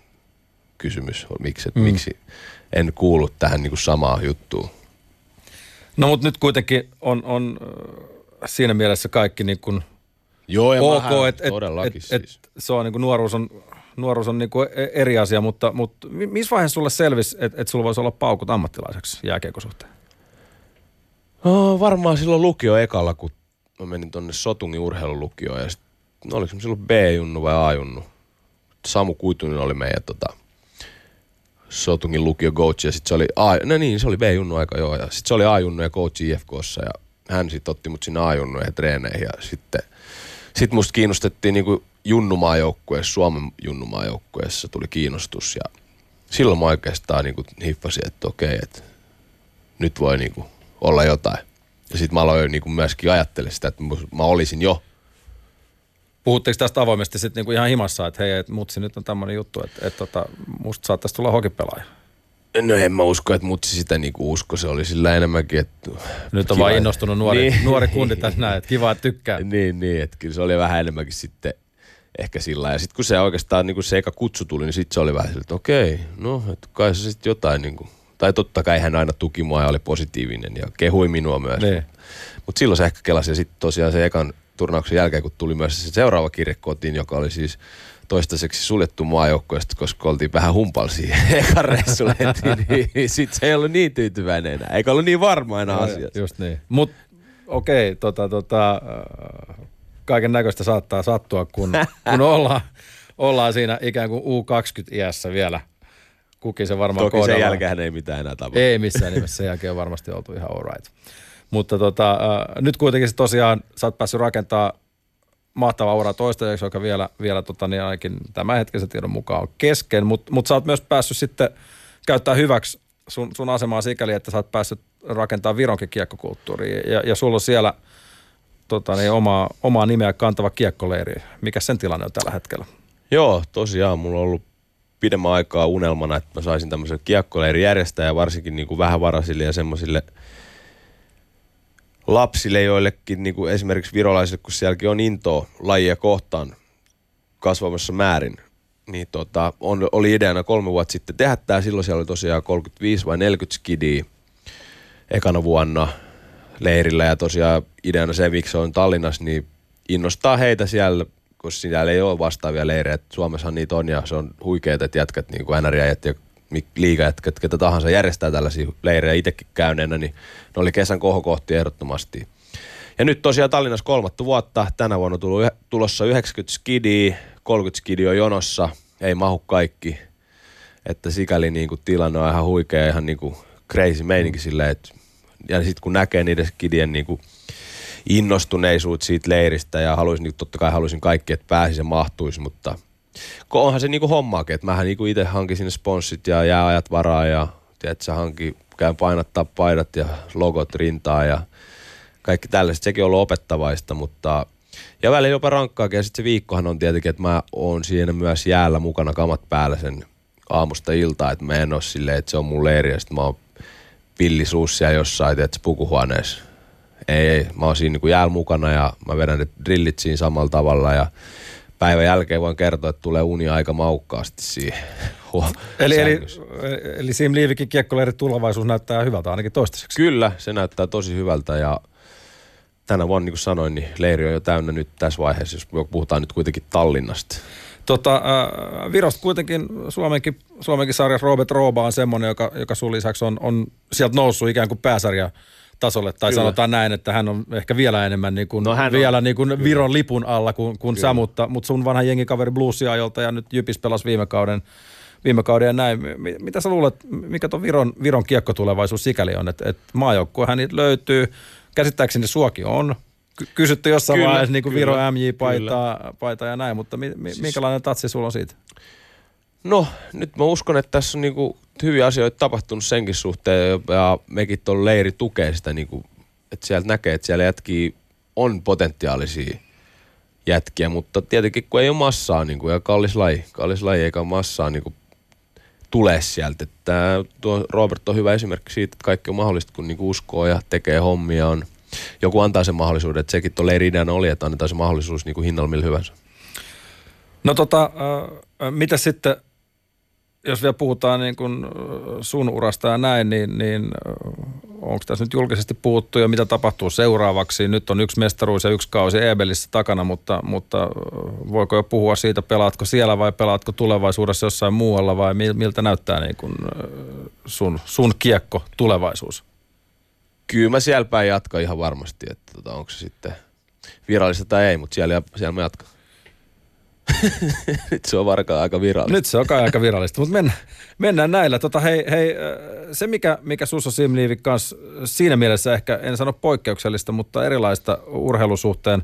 kysymys, miksi, että mm. miksi en kuulu tähän niin kuin samaan juttuun. No mutta nyt kuitenkin on, on siinä mielessä kaikki niin kuin Joo, ja ok, että et, et, et, siis. se on niin kuin nuoruus on nuoruus on niin kuin e- eri asia, mutta, mutta missä vaiheessa sulle selvisi, että, että sulla voisi olla paukut ammattilaiseksi jääkiekosuhteen? No, varmaan silloin lukio ekalla, kun mä menin tonne Sotungin urheilulukioon ja sit, no, oliko se silloin B-junnu vai A-junnu? Samu Kuitunen oli meidän tota, Sotungin lukio coach ja sitten se oli A, no niin, se oli B-junnu aika joo ja sitten se oli A-junnu ja coach IFKssa ja hän sitten otti mut sinne A-junnu ja treeneihin ja sitten sit musta kiinnostettiin niinku junnumaajoukkueessa, Suomen junnumaajoukkueessa tuli kiinnostus ja silloin mä oikeastaan niin hiffasin, että okei, että nyt voi niin kuin olla jotain. Ja sitten mä aloin niin kuin myöskin ajattelemaan sitä, että mä olisin jo. Puhutteko tästä avoimesti sitten niinku ihan himassa, että hei, et mutsi nyt on tämmöinen juttu, että et tota, musta saattaisi tulla hokipelaaja? No en mä usko, että mutsi sitä niinku usko. Se oli sillä enemmänkin, että... Nyt on vaan innostunut nuori, niin. nuori kundi tässä näin, että kiva, että tykkää. niin, niin, että kyllä se oli vähän enemmänkin sitten ehkä sillä. Ja sitten kun se oikeastaan niin kun se eka kutsu tuli, niin sitten se oli vähän sillä, että okei, no, että kai se sitten jotain niin kuin, tai totta kai hän aina tuki mua ja oli positiivinen ja kehui minua myös. Niin. Mutta silloin se ehkä kelasi ja sitten tosiaan se ekan turnauksen jälkeen, kun tuli myös se seuraava kirje kotiin, joka oli siis toistaiseksi suljettu maajoukkoista, koska oltiin vähän humpalsia ekan reissulle, niin sitten se ei ollut niin tyytyväinen enää, eikä ollut niin varma enää asiasta. Just niin. Mutta okei, okay, tota, tota, kaiken näköistä saattaa sattua, kun, kun ollaan, ollaan siinä ikään kuin U20-iässä vielä. Kukin se varmaan Toki sen kohdallaan. jälkeen ei mitään enää tapahdu. Ei missään nimessä, sen jälkeen on varmasti oltu ihan alright. Mutta tota, äh, nyt kuitenkin se tosiaan sä oot päässyt rakentaa mahtavaa uraa toistaiseksi, joka vielä, vielä tota, niin ainakin tämän hetkisen tiedon mukaan on kesken, mutta mut sä oot myös päässyt sitten käyttää hyväksi sun, sun asemaa sikäli, että sä oot päässyt rakentamaan Vironkin kiekkokulttuuriin ja, ja sulla on siellä tota, niin, omaa, omaa nimeä kantava kiekkoleiri. Mikä sen tilanne on tällä hetkellä? Joo, tosiaan mulla on ollut pidemmän aikaa unelmana, että mä saisin tämmöisen kiekkoleirin järjestää ja varsinkin niin kuin vähävaraisille ja semmoisille lapsille joillekin, niin kuin esimerkiksi virolaisille, kun sielläkin on intoa lajia kohtaan kasvamassa määrin, niin tota, on, oli ideana kolme vuotta sitten tehdä tämä. Silloin siellä oli tosiaan 35 vai 40 skidiä ekana vuonna leirillä ja tosiaan ideana se, miksi on Tallinnassa, niin innostaa heitä siellä, koska siellä ei ole vastaavia leirejä. Et Suomessahan niitä on ja se on huikeet, että jätkät, niin kuin NRJätkät ja liigajätkät, ketä tahansa järjestää tällaisia leirejä itsekin käyneenä, niin ne oli kesän kohokohti ehdottomasti. Ja nyt tosiaan Tallinnassa kolmatta vuotta, tänä vuonna on tullut, tulossa 90 skidiä, 30 skidiä on jonossa, ei mahu kaikki. Että sikäli niin kuin tilanne on ihan huikea, ihan niin kuin crazy meininki silleen, että ja sitten kun näkee niiden skidien niin kuin innostuneisuut siitä leiristä ja haluaisin, niin totta kai haluaisin kaikki, että pääsisi ja mahtuisi, mutta onhan se niinku hommaakin, että mähän niinku itse hankin sinne sponssit ja jääajat varaa ja tiedät, sä hankin, käyn painattaa paidat ja logot rintaa ja kaikki tällaiset. Sekin on ollut opettavaista, mutta ja välillä jopa rankkaakin ja sitten se viikkohan on tietenkin, että mä oon siinä myös jäällä mukana kamat päällä sen aamusta iltaa, että mä en ole silleen, että se on mun leiri ja sitten mä oon pillisuus siellä jossain, tiedätkö, pukuhuoneessa. Ei, ei, mä oon siinä niin jäällä mukana ja mä vedän ne drillit siinä samalla tavalla ja päivän jälkeen voin kertoa, että tulee uni aika maukkaasti siihen. Eli, eli, eli Sim Liivikin kiekkoleirin tulevaisuus näyttää hyvältä ainakin toistaiseksi. Kyllä, se näyttää tosi hyvältä ja tänä vuonna, niin kuin sanoin, niin leiri on jo täynnä nyt tässä vaiheessa, jos puhutaan nyt kuitenkin Tallinnasta. Tota, äh, Virosta kuitenkin Suomenkin, Suomenkin sarjassa Robert Rooba on semmoinen, joka, joka sun lisäksi on, on sieltä noussut ikään kuin pääsarja tasolle, tai Kyllä. sanotaan näin, että hän on ehkä vielä enemmän niin kuin, no, vielä on, niin kuin Viron lipun alla kuin, kuin sä, mutta, mutta sun vanha jengikaveri Bluesiajolta ja nyt Jypis pelasi viime kauden, viime kauden ja näin. Mitä sä luulet, mikä tuon Viron, Viron kiekkotulevaisuus sikäli on, että, että maajoukkuehan niitä löytyy, käsittääkseni suoki on, kysytty jossain kyllä, vaiheessa niin kuin Viro MJ-paita paita ja näin, mutta mi, mi, siis, minkälainen tatsi sulla on siitä? No, nyt mä uskon, että tässä on niin kuin hyviä asioita tapahtunut senkin suhteen ja mekin tuolla leiri tukee sitä, niin kuin, että sieltä näkee, että siellä jätkiä on potentiaalisia jätkiä, mutta tietenkin kun ei ole massaa niin kuin, ja kallis laji, kallis laji eikä massaa niin kuin, tulee sieltä. Että tuo Robert on hyvä esimerkki siitä, että kaikki on mahdollista, kun niin kuin uskoo ja tekee hommia, on – joku antaa sen mahdollisuuden, että sekin tuolle eri oli, että annetaan se mahdollisuus niin kuin hinnalla millä hyvänsä. No tota, äh, mitä sitten, jos vielä puhutaan niin kuin sun urasta ja näin, niin, niin onko tässä nyt julkisesti puhuttu ja mitä tapahtuu seuraavaksi? Nyt on yksi mestaruus ja yksi kausi Ebelissä takana, mutta, mutta voiko jo puhua siitä, pelaatko siellä vai pelaatko tulevaisuudessa jossain muualla vai miltä näyttää niin kuin sun, sun kiekko tulevaisuus? Kyllä mä siellä päin jatkan ihan varmasti, että tota, onko se sitten virallista tai ei, mutta siellä, siellä mä jatkan. Nyt se on varkaan aika virallista. Nyt se on kai aika virallista, mutta mennään, mennään näillä. Tota, hei, hei, se mikä, mikä Susso Simliivi kanssa siinä mielessä ehkä, en sano poikkeuksellista, mutta erilaista urheilusuhteen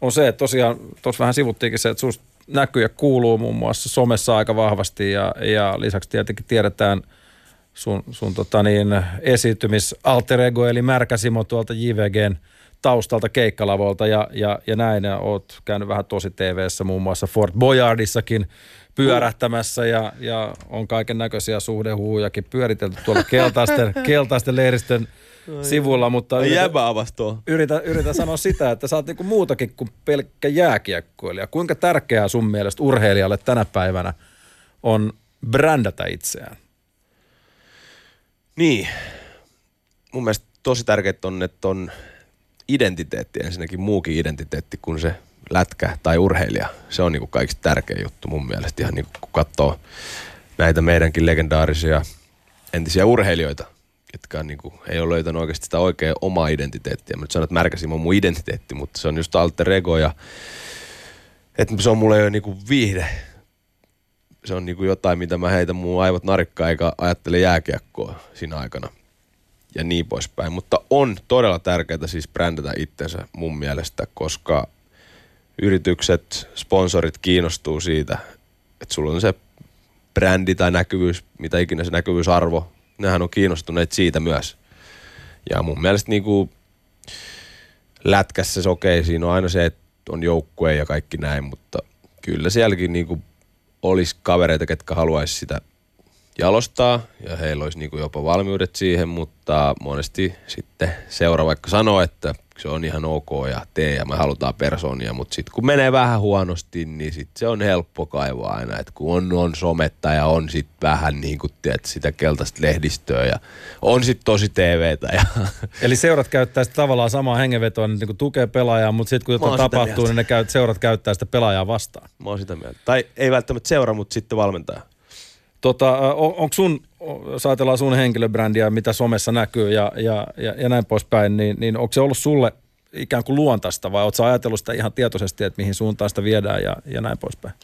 on se, että tosiaan tuossa vähän sivuttiinkin se, että susta näkyy ja kuuluu muun muassa somessa aika vahvasti ja, ja lisäksi tietenkin tiedetään – sun, sun tota niin, esiintymis alter ego, eli Märkäsimo tuolta JVGn taustalta keikkalavolta ja, ja, ja näin. Ja oot käynyt vähän tosi TVssä muun muassa Fort Boyardissakin pyörähtämässä ja, ja on kaiken näköisiä suhdehuujakin pyöritelty tuolla keltaisten, keltaisten leiristön sivulla, mutta yritä, yritä, yritä sanoa sitä, että sä oot niinku muutakin kuin pelkkä jääkiekkoilija. Kuinka tärkeää sun mielestä urheilijalle tänä päivänä on brändätä itseään? Niin. Mun mielestä tosi tärkeää on, että on identiteetti ensinnäkin muukin identiteetti kuin se lätkä tai urheilija. Se on niin kuin kaikista tärkein juttu mun mielestä. Ihan niin kuin kun katsoo näitä meidänkin legendaarisia entisiä urheilijoita, ketkä on, niin kuin, ei ole löytänyt oikeasti sitä oikeaa omaa identiteettiä. Mä nyt sanon, että Märkäsim on mun identiteetti, mutta se on just alter ego ja että se on mulle jo niin kuin viihde. Se on niin kuin jotain, mitä mä heitän mun aivot narikkaa eikä ajattele jääkiekkoa siinä aikana ja niin poispäin. Mutta on todella tärkeää siis brändätä itsensä mun mielestä, koska yritykset, sponsorit kiinnostuu siitä, että sulla on se brändi tai näkyvyys, mitä ikinä se näkyvyysarvo, nehän on kiinnostuneet siitä myös. Ja mun mielestä niin kuin lätkässä se okei, siinä on aina se, että on joukkue ja kaikki näin, mutta kyllä sielläkin niin kuin olisi kavereita, ketkä haluaisi sitä jalostaa ja heillä olisi niin kuin jopa valmiudet siihen, mutta monesti sitten seura vaikka sanoo, että se on ihan ok ja tee ja me halutaan persoonia, mutta sitten kun menee vähän huonosti, niin sitten se on helppo kaivaa aina, että kun on, on sometta ja on sitten vähän niin kuin tiedät, sitä keltaista lehdistöä ja on sitten tosi TVtä. Ja Eli seurat käyttää sitä tavallaan samaa hengenvetoa, niin kuin tukee pelaajaa, mutta sitten kun jotain tapahtuu, mieltä. niin ne käy, seurat käyttää sitä pelaajaa vastaan. Mä oon sitä mieltä. Tai ei välttämättä seura, mutta sitten valmentaja. Tota, on, onko sun, jos ajatellaan sun henkilöbrändiä, mitä somessa näkyy ja, ja, ja, ja näin poispäin, niin, niin onko se ollut sulle ikään kuin luontaista vai oletko ajatellut sitä ihan tietoisesti, että mihin suuntaan sitä viedään ja, ja näin poispäin?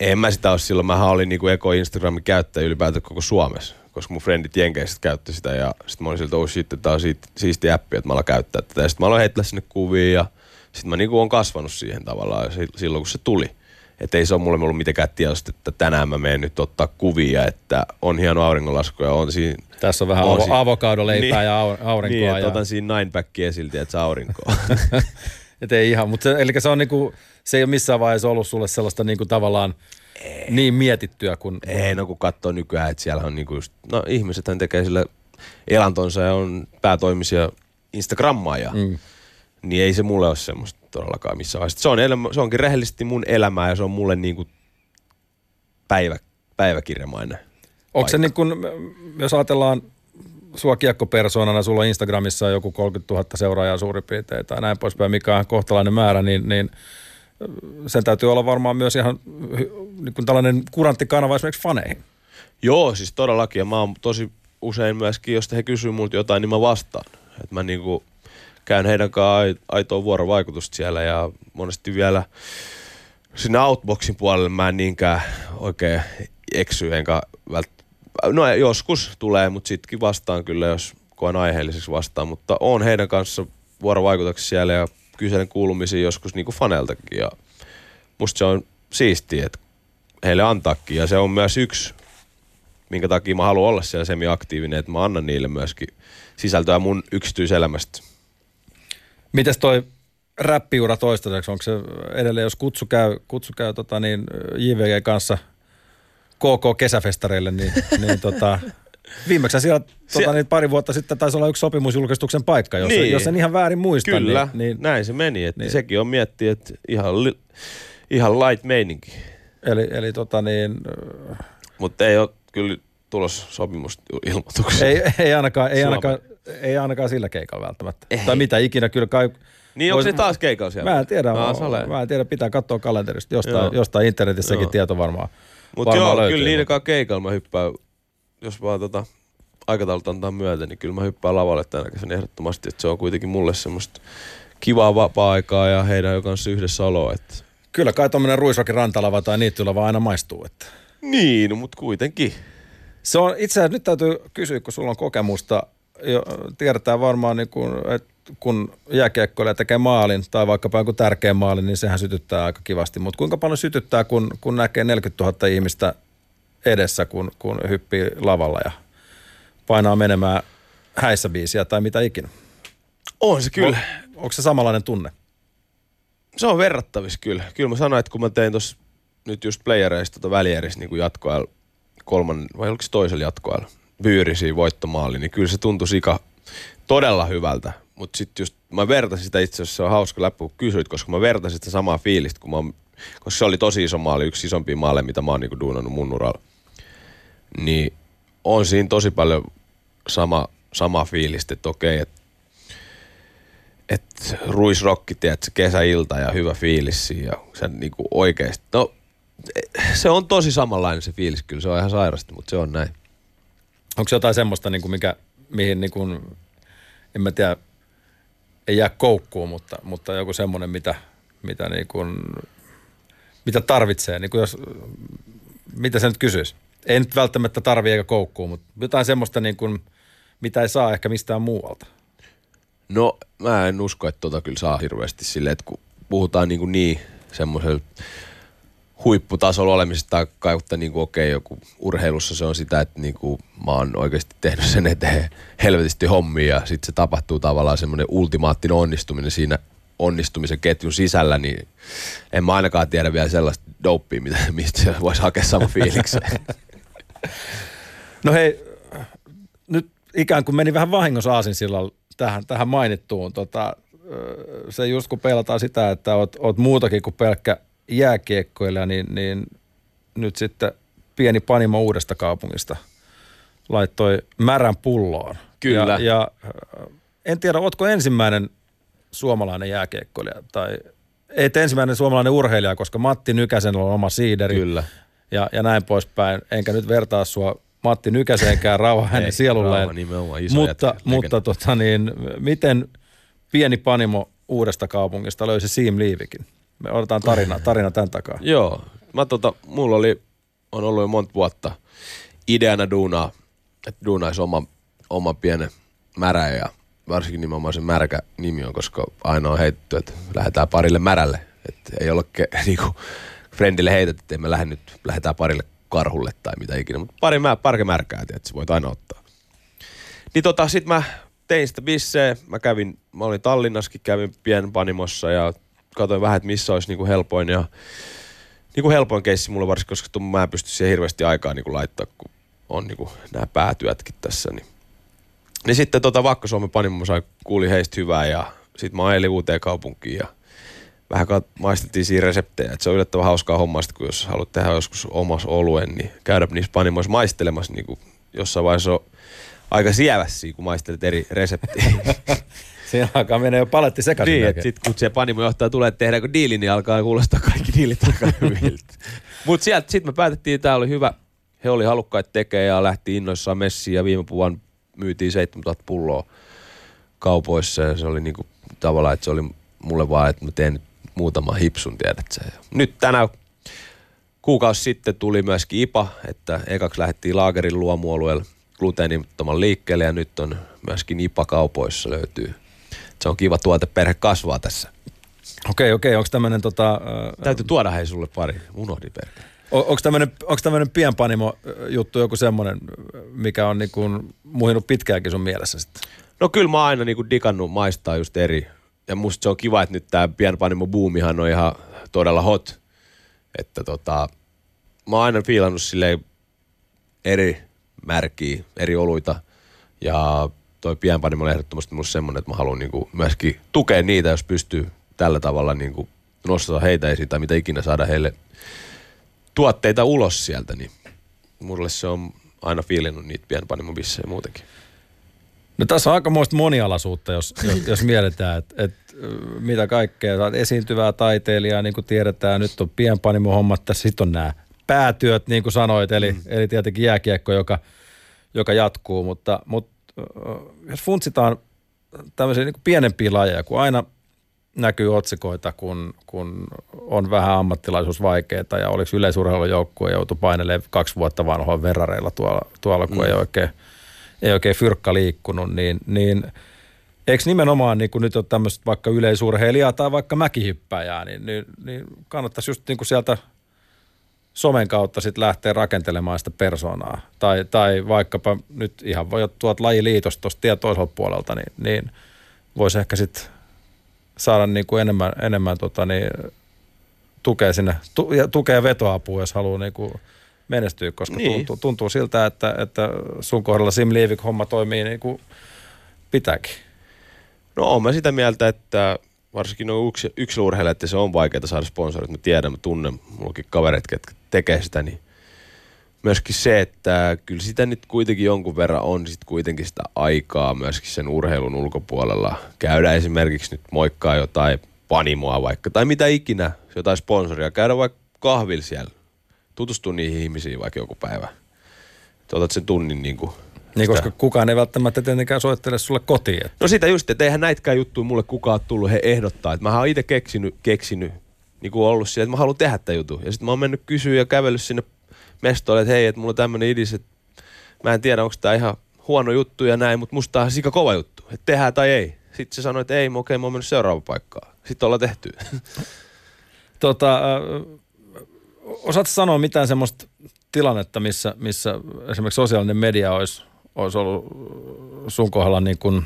En mä sitä ole silloin. Mähän olin niinku Eko Instagramin käyttäjä ylipäätään koko Suomessa, koska mun frendit Jenkeissä käytti sitä ja sitten mä olin siltä, että sitten tää on siisti appi, että mä aloin käyttää tätä. Ja sitten mä aloin heittää sinne kuvia ja sitten mä niinku on kasvanut siihen tavallaan silloin, kun se tuli. Että ei se ole mulle ollut mitenkään tiedosta, että tänään mä menen nyt ottaa kuvia, että on hieno auringonlasku ja on siinä... Tässä on vähän on avo- avokadoleipää niin, ja aurinkoa. Niin, että ja... otan siinä nine packia silti, että se aurinkoa. et ei ihan, mutta se, eli se on niinku, se ei ole missään vaiheessa ollut sulle sellaista niinku tavallaan ei. niin mietittyä kuin... Ei, no kun katsoo nykyään, että siellä on niinku just, no ihmisethän tekee sille elantonsa ja on päätoimisia Instagrammaa ja mm. Niin ei se mulle ole semmoista todellakaan missään vaiheessa. Se, on elämä, se onkin rehellisesti mun elämää ja se on mulle niin kuin päivä, päiväkirjamainen. Onko se niin kuin, jos ajatellaan sua kiekkopersoonana, sulla on Instagramissa joku 30 000 seuraajaa suurin piirtein tai näin poispäin, mikä on kohtalainen määrä, niin, niin sen täytyy olla varmaan myös ihan niin kuin tällainen kurantti kanava esimerkiksi faneihin. Joo, siis todellakin. Ja mä oon tosi usein myöskin, jos he kysyy multa jotain, niin mä vastaan. Että mä niinku, käyn heidän kanssaan aitoa vuorovaikutusta siellä ja monesti vielä sinne outboxin puolelle mä en niinkään oikein eksy, enkä vält... No joskus tulee, mutta sittenkin vastaan kyllä, jos koen aiheelliseksi vastaan, mutta on heidän kanssa vuorovaikutuksessa siellä ja kyselen kuulumisia joskus niin kuin faneltakin ja musta se on siistiä, että heille antaakin. Ja se on myös yksi, minkä takia mä haluan olla siellä semi-aktiivinen, että mä annan niille myöskin sisältöä mun yksityiselämästä Mites toi räppiura toistaiseksi, onko se edelleen, jos kutsu käy, kutsu käy tota niin, JVG kanssa KK kesäfestareille, niin, niin tota, Viimeksi siellä tota, niin pari vuotta sitten taisi olla yksi sopimusjulkistuksen paikka, jos, niin. jos en ihan väärin muista. Kyllä, niin, niin, näin se meni. Että niin. Sekin on miettiä, että ihan, li, ihan light meininki. Eli, eli tota niin... Mutta ei ole kyllä tulos sopimusilmoituksia. Ei, ei, ainakaan, ei, ainakaan, ei ainakaan sillä keikalla välttämättä. Ei. Tai mitä ikinä, kyllä kai... Niin onko se taas keikalla siellä? Mä en tiedä, mä, mä en tiedä, pitää katsoa kalenterista. Jostain, jostain internetissäkin joo. tieto varmaan Mutta joo, löytyy, kyllä niiden kanssa keikalla mä hyppään, jos vaan tota aikataulut antaa myöten, niin kyllä mä hyppään lavalle tänä kesänä ehdottomasti, että se on kuitenkin mulle semmoista kivaa vapaa-aikaa ja heidän kanssa yhdessä oloa. Että... Kyllä kai tuommoinen ruisrokin rantalava tai niittylava aina maistuu. Että... Niin, no, mutta kuitenkin. Se on itse asiassa, nyt täytyy kysyä, kun sulla on kokemusta jo, tiedetään varmaan, niin kun, että kun jääkiekkoilija tekee maalin tai vaikkapa joku tärkeä maali, niin sehän sytyttää aika kivasti. Mutta kuinka paljon sytyttää, kun, kun näkee 40 000 ihmistä edessä, kun, kun hyppii lavalla ja painaa menemään häissä biisiä tai mitä ikinä? On se kyllä. On, onko se samanlainen tunne? Se on verrattavissa kyllä. Kyllä mä sanoin, että kun mä tein tuossa nyt just playereista tota välieris niin jatkoajalla kolman, vai oliko se toisella jatkoajalla, vyyrisiin voittomaali, niin kyllä se tuntui sika todella hyvältä. Mutta sitten just mä vertasin sitä itse asiassa, se on hauska läppä, kun kysyit, koska mä vertasin sitä samaa fiilistä, kun mä koska se oli tosi iso maali, yksi isompia maaleja, mitä mä oon niinku duunannut mun uralla. Niin on siinä tosi paljon sama, sama fiilistä, että okei, että et ruisrokki, tiedätkö, kesäilta ja hyvä fiilis ja se niinku oikeesti. No, se on tosi samanlainen se fiilis kyllä, se on ihan sairasti, mutta se on näin. Onko se jotain semmoista, niin kuin mikä, mihin niin kuin, en mä tiedä, ei jää koukkuun, mutta, mutta joku semmoinen, mitä, mitä, niin kuin, mitä tarvitsee, niin kuin jos, mitä se nyt kysyisi? Ei nyt välttämättä tarvi eikä koukkuu, mutta jotain semmoista, niin kuin, mitä ei saa ehkä mistään muualta. No mä en usko, että tota kyllä saa hirveästi silleen, että kun puhutaan niin, niin semmoisella huipputasolla olemisesta tai kautta niin okei, okay, joku urheilussa se on sitä, että niin kuin, mä oon oikeasti tehnyt sen eteen helvetisti hommia ja sitten se tapahtuu tavallaan semmoinen ultimaattinen onnistuminen siinä onnistumisen ketjun sisällä, niin en mä ainakaan tiedä vielä sellaista dopea, mistä se voisi hakea sama fiiliksen. No hei, nyt ikään kuin meni vähän vahingossa aasin silloin tähän, tähän mainittuun. Tota, se just kun pelataan sitä, että oot, oot muutakin kuin pelkkä jääkiekkoilija, niin, niin nyt sitten pieni panimo uudesta kaupungista laittoi märän pulloon. Kyllä. Ja, ja en tiedä, ootko ensimmäinen suomalainen jääkiekkoilija tai ei ensimmäinen suomalainen urheilija, koska Matti Nykäsen on oma siideri. Kyllä. Ja, ja näin poispäin. Enkä nyt vertaa sua Matti Nykäseenkään rauha hänen sielulleen. iso mutta jätkä, mutta tota niin, miten pieni panimo uudesta kaupungista löysi Siim Liivikin? Me odotetaan tarina, tarina tämän takaa. Joo, mä tota, mulla oli, on ollut jo monta vuotta ideana duunaa, että duunaisi oma, oma pienen märä ja varsinkin nimenomaan se märkä nimi on, koska aina on heitetty, että lähdetään parille märälle. Että ei ole ke, niinku, friendille heitetty, että me lähde nyt, lähdetään parille karhulle tai mitä ikinä. Mutta pari mä, parke märkää, että voit aina ottaa. Niin tota, sit mä tein sitä bisseä. Mä kävin, mä olin Tallinnaskin, kävin pienpanimossa ja katsoin vähän, että missä olisi niinku helpoin ja niinku helpoin keissi mulle varsinkin, koska mä en pysty siihen hirveästi aikaa niinku laittaa, kun on niinku nämä päätyötkin tässä. Niin, niin sitten tota Vakka-Suomen panimo sai, kuuli heistä hyvää ja sitten mä ajelin uuteen kaupunkiin ja vähän maistettiin siinä reseptejä. Et se on yllättävän hauskaa hommaa, kun jos haluat tehdä joskus omas oluen, niin käydä niissä panimoissa maistelemassa niin kuin jossain vaiheessa on aika sievässä, kun maistelet eri reseptiä. Siinä alkaa mennä jo paletti sekaisin. Niin, että sit kun se panimojohtaja tulee tehdä kun diili, niin alkaa kuulostaa kaikki diilit aika hyviltä. Mutta sieltä sitten me päätettiin, että tämä oli hyvä. He oli halukkaita tekemään ja lähti innoissaan messiin ja viime vuonna myytiin 7000 pulloa kaupoissa ja se oli niinku tavallaan, että se oli mulle vaan, että mä teen muutama hipsun, tiedät sä. Nyt tänä kuukausi sitten tuli myöskin IPA, että ekaksi lähdettiin laagerin luomuolueella gluteenittoman liikkeelle ja nyt on myöskin IPA-kaupoissa löytyy. Se on kiva tuote, perhe kasvaa tässä. Okei, okei, onko tämmöinen tota... Täytyy tuoda hei sulle pari, unohdin perhe. Onko tämmöinen, onko tämmöinen pienpanimo juttu joku semmoinen, mikä on niinku muhinut pitkäänkin sun mielessä sitten? No kyllä mä aina niinku digannut maistaa just eri ja musta se on kiva, että nyt tämä pienpanimo boomihan on ihan todella hot. Että tota, mä oon aina fiilannut sille eri märkiä, eri oluita. Ja toi pienpanimo on ehdottomasti musta semmonen, että mä haluan niinku myöskin tukea niitä, jos pystyy tällä tavalla niinku nostaa heitä esiin tai mitä ikinä saada heille tuotteita ulos sieltä, niin mulle se on aina fiilinnut niitä pienpanimobissejä muutenkin. No tässä on aikamoista monialaisuutta, jos, jos, jos mietitään, että et, mitä kaikkea. Esiintyvää taiteilijaa, niin kuin tiedetään. Nyt on pienpanimo-hommat, tässä sitten on nämä päätyöt, niin kuin sanoit, eli, mm. eli tietenkin jääkiekko, joka, joka jatkuu. Mutta, mutta jos funtsitaan tämmöisiä niin pienempiä lajeja, kun aina näkyy otsikoita, kun, kun on vähän ammattilaisuus vaikeaa ja oliko yleisurheilujoukkue joutui painelemaan kaksi vuotta vanhoilla verrareilla tuolla, tuolla kun mm. ei oikein – ei oikein fyrkka liikkunut, niin, niin eikö nimenomaan niin kun nyt on tämmöistä vaikka yleisurheilijaa tai vaikka mäkihyppäjää, niin, niin, niin kannattaisi just niin kuin sieltä somen kautta sitten lähteä rakentelemaan sitä persoonaa. Tai, tai vaikkapa nyt ihan voi tuot lajiliitosta tuosta tie toiselta puolelta, niin, niin voisi ehkä sitten saada niin kuin enemmän, enemmän tota niin, tukea sinne, tu, ja tukea vetoapua, jos haluaa niin kuin menestyä, koska niin. tuntuu, tuntuu siltä, että, että sun kohdalla Sim homma toimii niin kuin pitääkin. No mä sitä mieltä, että varsinkin no yks, yksilurheilla, että se on vaikeaa saada sponsorit. Mä tiedän, mä tunnen, mullakin kavereita, jotka tekee sitä, niin myöskin se, että kyllä sitä nyt kuitenkin jonkun verran on sit kuitenkin sitä aikaa myöskin sen urheilun ulkopuolella. Käydä esimerkiksi nyt moikkaa jotain panimoa vaikka, tai mitä ikinä, jotain sponsoria, käydä vaikka kahvilla siellä tutustua niihin ihmisiin vaikka joku päivä. Otat sen tunnin niin kuin Niin, koska kukaan ei välttämättä tietenkään soittele sulle kotiin. Että. No sitä just, että eihän näitkään juttuja mulle kukaan tullut, he ehdottaa. Että mä oon itse keksinyt, keksinyt niin kuin ollut siellä, että mä haluan tehdä tämän jutun. Ja sitten mä oon mennyt kysyä ja kävellyt sinne mestoille, että hei, että mulla on tämmöinen idis, että mä en tiedä, onko tämä ihan huono juttu ja näin, mutta musta on sika kova juttu, että tehdään tai ei. Sitten se sanoi, että ei, okei, mä oon mennyt seuraava paikkaan. Sitten ollaan tehty. Tota, osaatko sanoa mitään semmoista tilannetta, missä, missä esimerkiksi sosiaalinen media olisi, olisi ollut sun kohdalla niin kuin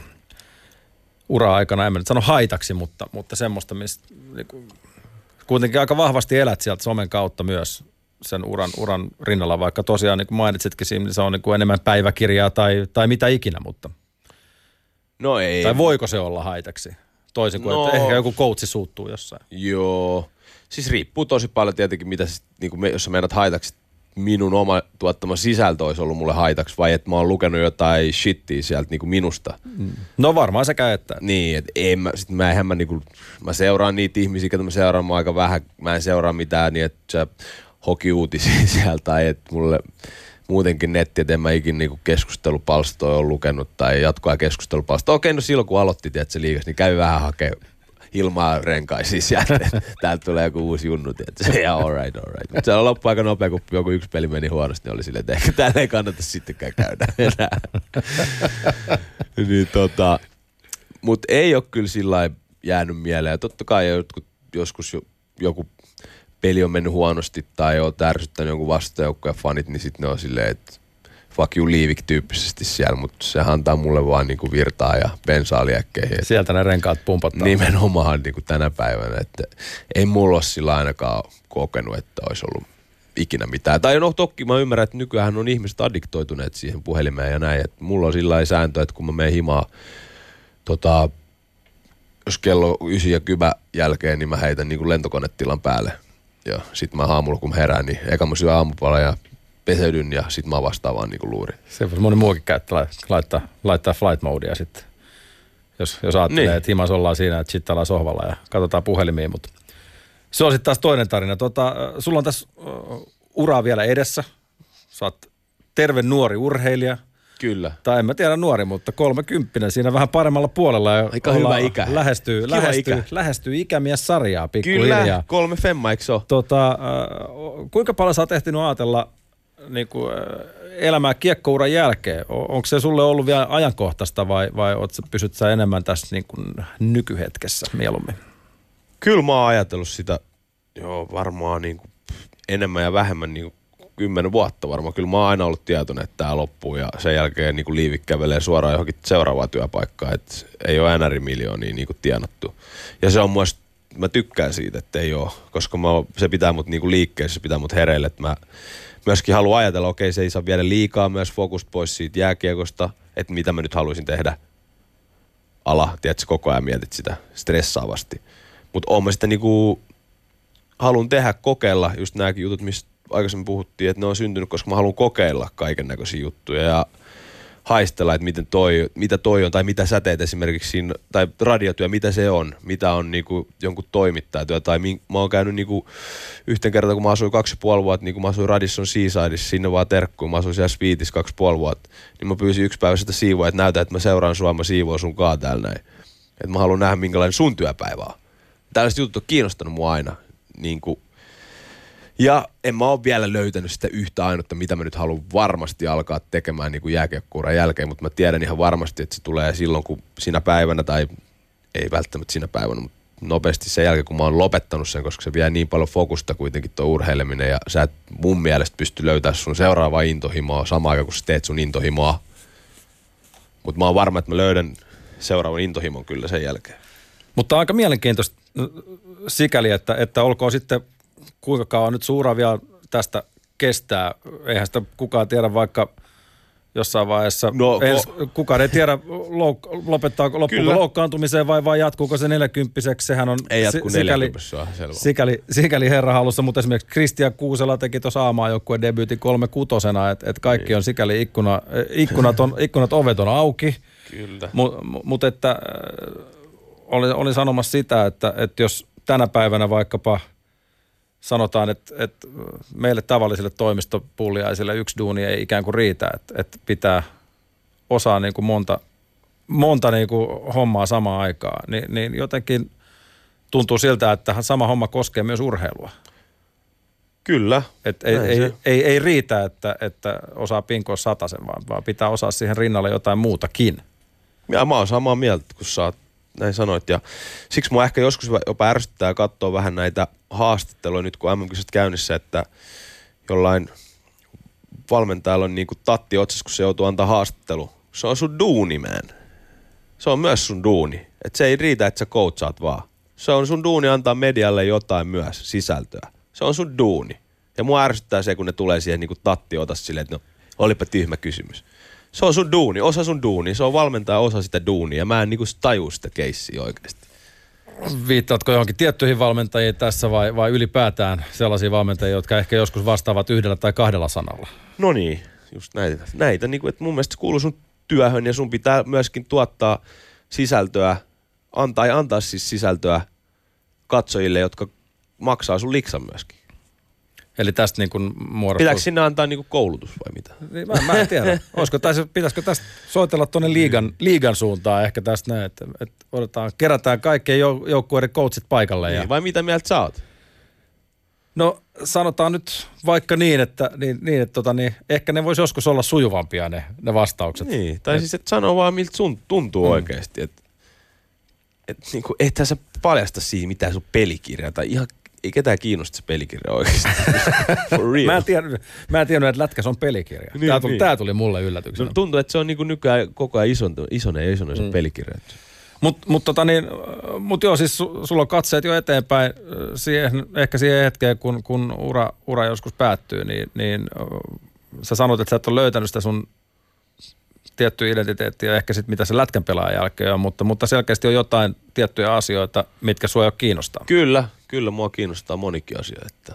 ura-aikana, en mä nyt sano haitaksi, mutta, mutta semmoista, mistä niin kuin, kuitenkin aika vahvasti elät sieltä somen kautta myös sen uran, uran rinnalla, vaikka tosiaan niin kuin mainitsitkin siinä, niin se on niin kuin enemmän päiväkirjaa tai, tai mitä ikinä, mutta No ei. tai voiko se olla haitaksi? Toisin kuin, No. että ehkä joku coachi suuttuu jossain. Joo. Siis riippuu tosi paljon tietenkin, mitä sit, niin kuin me, jos sä meidät haitaksi, minun oma tuottama sisältö olisi ollut mulle haitaksi, vai että mä oon lukenut jotain shittiä sieltä niin kuin minusta. No varmaan sekä että. Niin, että en mä, sit mä, eihän mä, niinku, mä seuraan niitä ihmisiä, joita mä seuraan mä aika vähän. Mä en seuraa mitään niin, että sä hokiuutisia sieltä tai että mulle muutenkin netti, että en mä ikinä niinku keskustelupalstoja ole lukenut tai jatkoa keskustelupalstoja. Okei, no silloin kun aloitti, että se liikas, niin käy vähän hakee ilmaa renkaisiin sieltä. Täältä tulee joku uusi junnu, että se ihan alright, alright. Mutta se on loppu aika nopea, kun joku yksi peli meni huonosti, niin oli silleen, että ehkä täällä ei kannata sittenkään käydä enää. niin tota, mutta ei ole kyllä sillä jäänyt mieleen. Ja totta kai jotkut, joskus jo, joku peli on mennyt huonosti tai on ärsyttänyt jonkun vastajoukkojen fanit, niin sitten ne on silleen, että fuck you liivik tyyppisesti siellä, mutta se antaa mulle vaan niinku virtaa ja bensaa liekkeihin. Sieltä ne renkaat pumpattaa. Nimenomaan niinku tänä päivänä, että ei mulla ole sillä ainakaan kokenut, että olisi ollut ikinä mitään. Tai no toki mä ymmärrän, että nykyään on ihmiset addiktoituneet siihen puhelimeen ja näin. Että mulla on sillä sääntö, että kun mä menen himaa, tota, jos kello on ysi ja kybä jälkeen, niin mä heitän niin kuin lentokonetilan päälle. Ja sit mä aamulla kun mä herään, niin eka mä syön aamupala ja peseydyn ja sit mä vastaan vaan niin luuri. Se voisi moni muukin käyttää, laittaa, laittaa flight modea sitten. Jos, jos ajattelee, Niin. että himas ollaan siinä, että chittaillaan sohvalla ja katsotaan puhelimiin, mutta se on sitten taas toinen tarina. Tota, äh, sulla on tässä uh, uraa vielä edessä. Sä oot terve nuori urheilija. Kyllä. Tai en mä tiedä nuori, mutta kolmekymppinen siinä vähän paremmalla puolella. Ja Aika hyvä ollaan- ikä. Lähestyy, Kiva lähestyy, ikä. lähestyy ikämies-sarjaa Kyllä, pikkuhiljaa. kolme femma, eikö se ole? Tota, äh, kuinka paljon sä oot ehtinyt ajatella niin kuin, äh, elämää kiekkouran jälkeen? Onko se sulle ollut vielä ajankohtaista vai, vai sä, pysyt sä enemmän tässä niin kuin nykyhetkessä mieluummin? Kyllä mä oon ajatellut sitä joo, varmaan niin kuin enemmän ja vähemmän niin kuin kymmenen vuotta varmaan. Kyllä mä oon aina ollut tietoinen, että tämä loppuu ja sen jälkeen niin kuin liivik kävelee suoraan johonkin seuraavaan työpaikkaan. Että ei ole NR miljoonia niin kuin tienattu. Ja se on mielestä- mä tykkään siitä, että ei ole, koska mä, se pitää mut niin kuin liikkeessä, se pitää mut hereille. Että mä myöskin haluan ajatella, okei se ei saa viedä liikaa myös fokus pois siitä jääkiekosta, että mitä mä nyt haluaisin tehdä ala, tiedätkö, koko ajan mietit sitä stressaavasti. Mutta oon mä sitten niinku, haluan tehdä, kokeilla just nämäkin jutut, mistä aikaisemmin puhuttiin, että ne on syntynyt, koska mä haluan kokeilla kaiken näköisiä juttuja ja haistella, että miten toi, mitä toi on, tai mitä sä teet esimerkiksi siinä, tai radiotyö, mitä se on, mitä on niinku jonkun toimittajatyö, tai min, mä oon käynyt niinku yhten kertaa, kun mä asuin kaksi ja puoli vuotta, niin kun mä asuin Radisson Seasideissa, sinne vaan terkkuun, mä asuin siellä Sweetissä kaksi puoli vuotta, niin mä pyysin yksi päivä sitä siivoa, että näytä, että mä seuraan sua, mä siivoon sun kaa täällä näin. Että mä haluan nähdä, minkälainen sun työpäivä on. Tällaiset jutut on kiinnostanut mua aina. Niin kuin, ja en mä ole vielä löytänyt sitä yhtä ainutta, mitä mä nyt haluan varmasti alkaa tekemään niin kuin jääkiekkuuran jälkeen, mutta mä tiedän ihan varmasti, että se tulee silloin, kun sinä päivänä, tai ei välttämättä sinä päivänä, mutta nopeasti sen jälkeen, kun mä oon lopettanut sen, koska se vie niin paljon fokusta kuitenkin tuo urheileminen, ja sä et mun mielestä pysty löytämään sun seuraavaa intohimoa samaan aikaan, kun sä teet sun intohimoa. Mutta mä oon varma, että mä löydän seuraavan intohimon kyllä sen jälkeen. Mutta aika mielenkiintoista sikäli, että, että olkoon sitten kuinka kauan nyt suura vielä tästä kestää. Eihän sitä kukaan tiedä vaikka jossain vaiheessa. No, ens, kukaan ei tiedä, louk- lopettaako, loppuuko Kyllä. loukkaantumiseen vai, vai jatkuuko se neljäkymppiseksi. Sehän on Ei jatku si- 40, selvä. sikäli, sikäli herra halussa, mutta esimerkiksi Kristian Kuusela teki tuossa aamaajoukkueen debyytin kolme kutosena, että et kaikki on sikäli ikkuna, ikkunat, on, ikkunat ovet on auki. Kyllä. Mutta mut että olin, olin sanomassa sitä, että, että jos tänä päivänä vaikkapa sanotaan, että, että meille tavallisille toimistopulliaisille yksi duuni ei ikään kuin riitä, että, että pitää osaa niin kuin monta, monta niin kuin hommaa samaan aikaan, niin, niin jotenkin tuntuu siltä, että sama homma koskee myös urheilua. Kyllä. Et ei, ei, ei, ei, riitä, että, että osaa pinkoa sataisen, vaan, vaan pitää osaa siihen rinnalle jotain muutakin. Ja mä oon samaa mieltä, kun sä oot näin sanoit. Ja siksi mua ehkä joskus jopa ärsyttää katsoa vähän näitä haastatteluja nyt, kun mm käynnissä, että jollain valmentajalla on niin kuin tatti otsassa, kun se joutuu antaa haastattelu. Se on sun duuni, man. Se on myös sun duuni. Et se ei riitä, että sä coachaat vaan. Se on sun duuni antaa medialle jotain myös, sisältöä. Se on sun duuni. Ja mua ärsyttää se, kun ne tulee siihen niin kuin tatti otas silleen, että no, olipa tyhmä kysymys. Se on sun duuni, osa sun duuni. Se on valmentaja osa sitä duunia. Mä en niinku taju sitä keissiä oikeasti. Viittaatko johonkin tiettyihin valmentajiin tässä vai, vai ylipäätään sellaisia valmentajia, jotka ehkä joskus vastaavat yhdellä tai kahdella sanalla? No niin, just näitä. näitä niin kuin, että mun mielestä se kuuluu sun työhön ja sun pitää myöskin tuottaa sisältöä, antaa ja antaa siis sisältöä katsojille, jotka maksaa sun liksan myöskin. Eli tästä niin kuin muodostuu... Pitääkö sinne antaa niin kuin koulutus vai mitä? Niin, mä, mä en tiedä. Olisiko, tai pitäisikö tästä soitella tuonne liigan, liigan suuntaan ehkä tästä näin, että, että odotetaan, kerätään kaikkien joukkueiden coachit paikalle. Niin, ja... Vai mitä mieltä sä oot? No sanotaan nyt vaikka niin, että, niin, niin, että tota, niin, ehkä ne voisi joskus olla sujuvampia ne, ne vastaukset. Niin, tai et, siis että sanoo vaan miltä sun tuntuu mm. oikeasti. Että et, niin kuin, ethän sä paljasta siihen mitään sun pelikirjaa tai ihan ei ketään kiinnosta se pelikirja oikeasti. For real. mä, en tiennyt, mä en tiennyt, että Lätkäs on pelikirja. Niin, tämä, tuli, niin. tämä tuli mulle yllätyksenä. No, tuntuu, että se on niin kuin nykyään koko ajan ison, isone ja isone se mm. pelikirja. Mutta mut, tota niin, mut joo, siis su, sulla on katseet jo eteenpäin siihen, ehkä siihen hetkeen, kun, kun ura, ura joskus päättyy, niin, niin sä sanot, että sä et ole löytänyt sitä sun tiettyä identiteettiä, ehkä sitten mitä se lätkän pelaajan jälkeen on, mutta, mutta selkeästi on jotain tiettyjä asioita, mitkä sua jo kiinnostaa. Kyllä, kyllä mua kiinnostaa monikin asia, että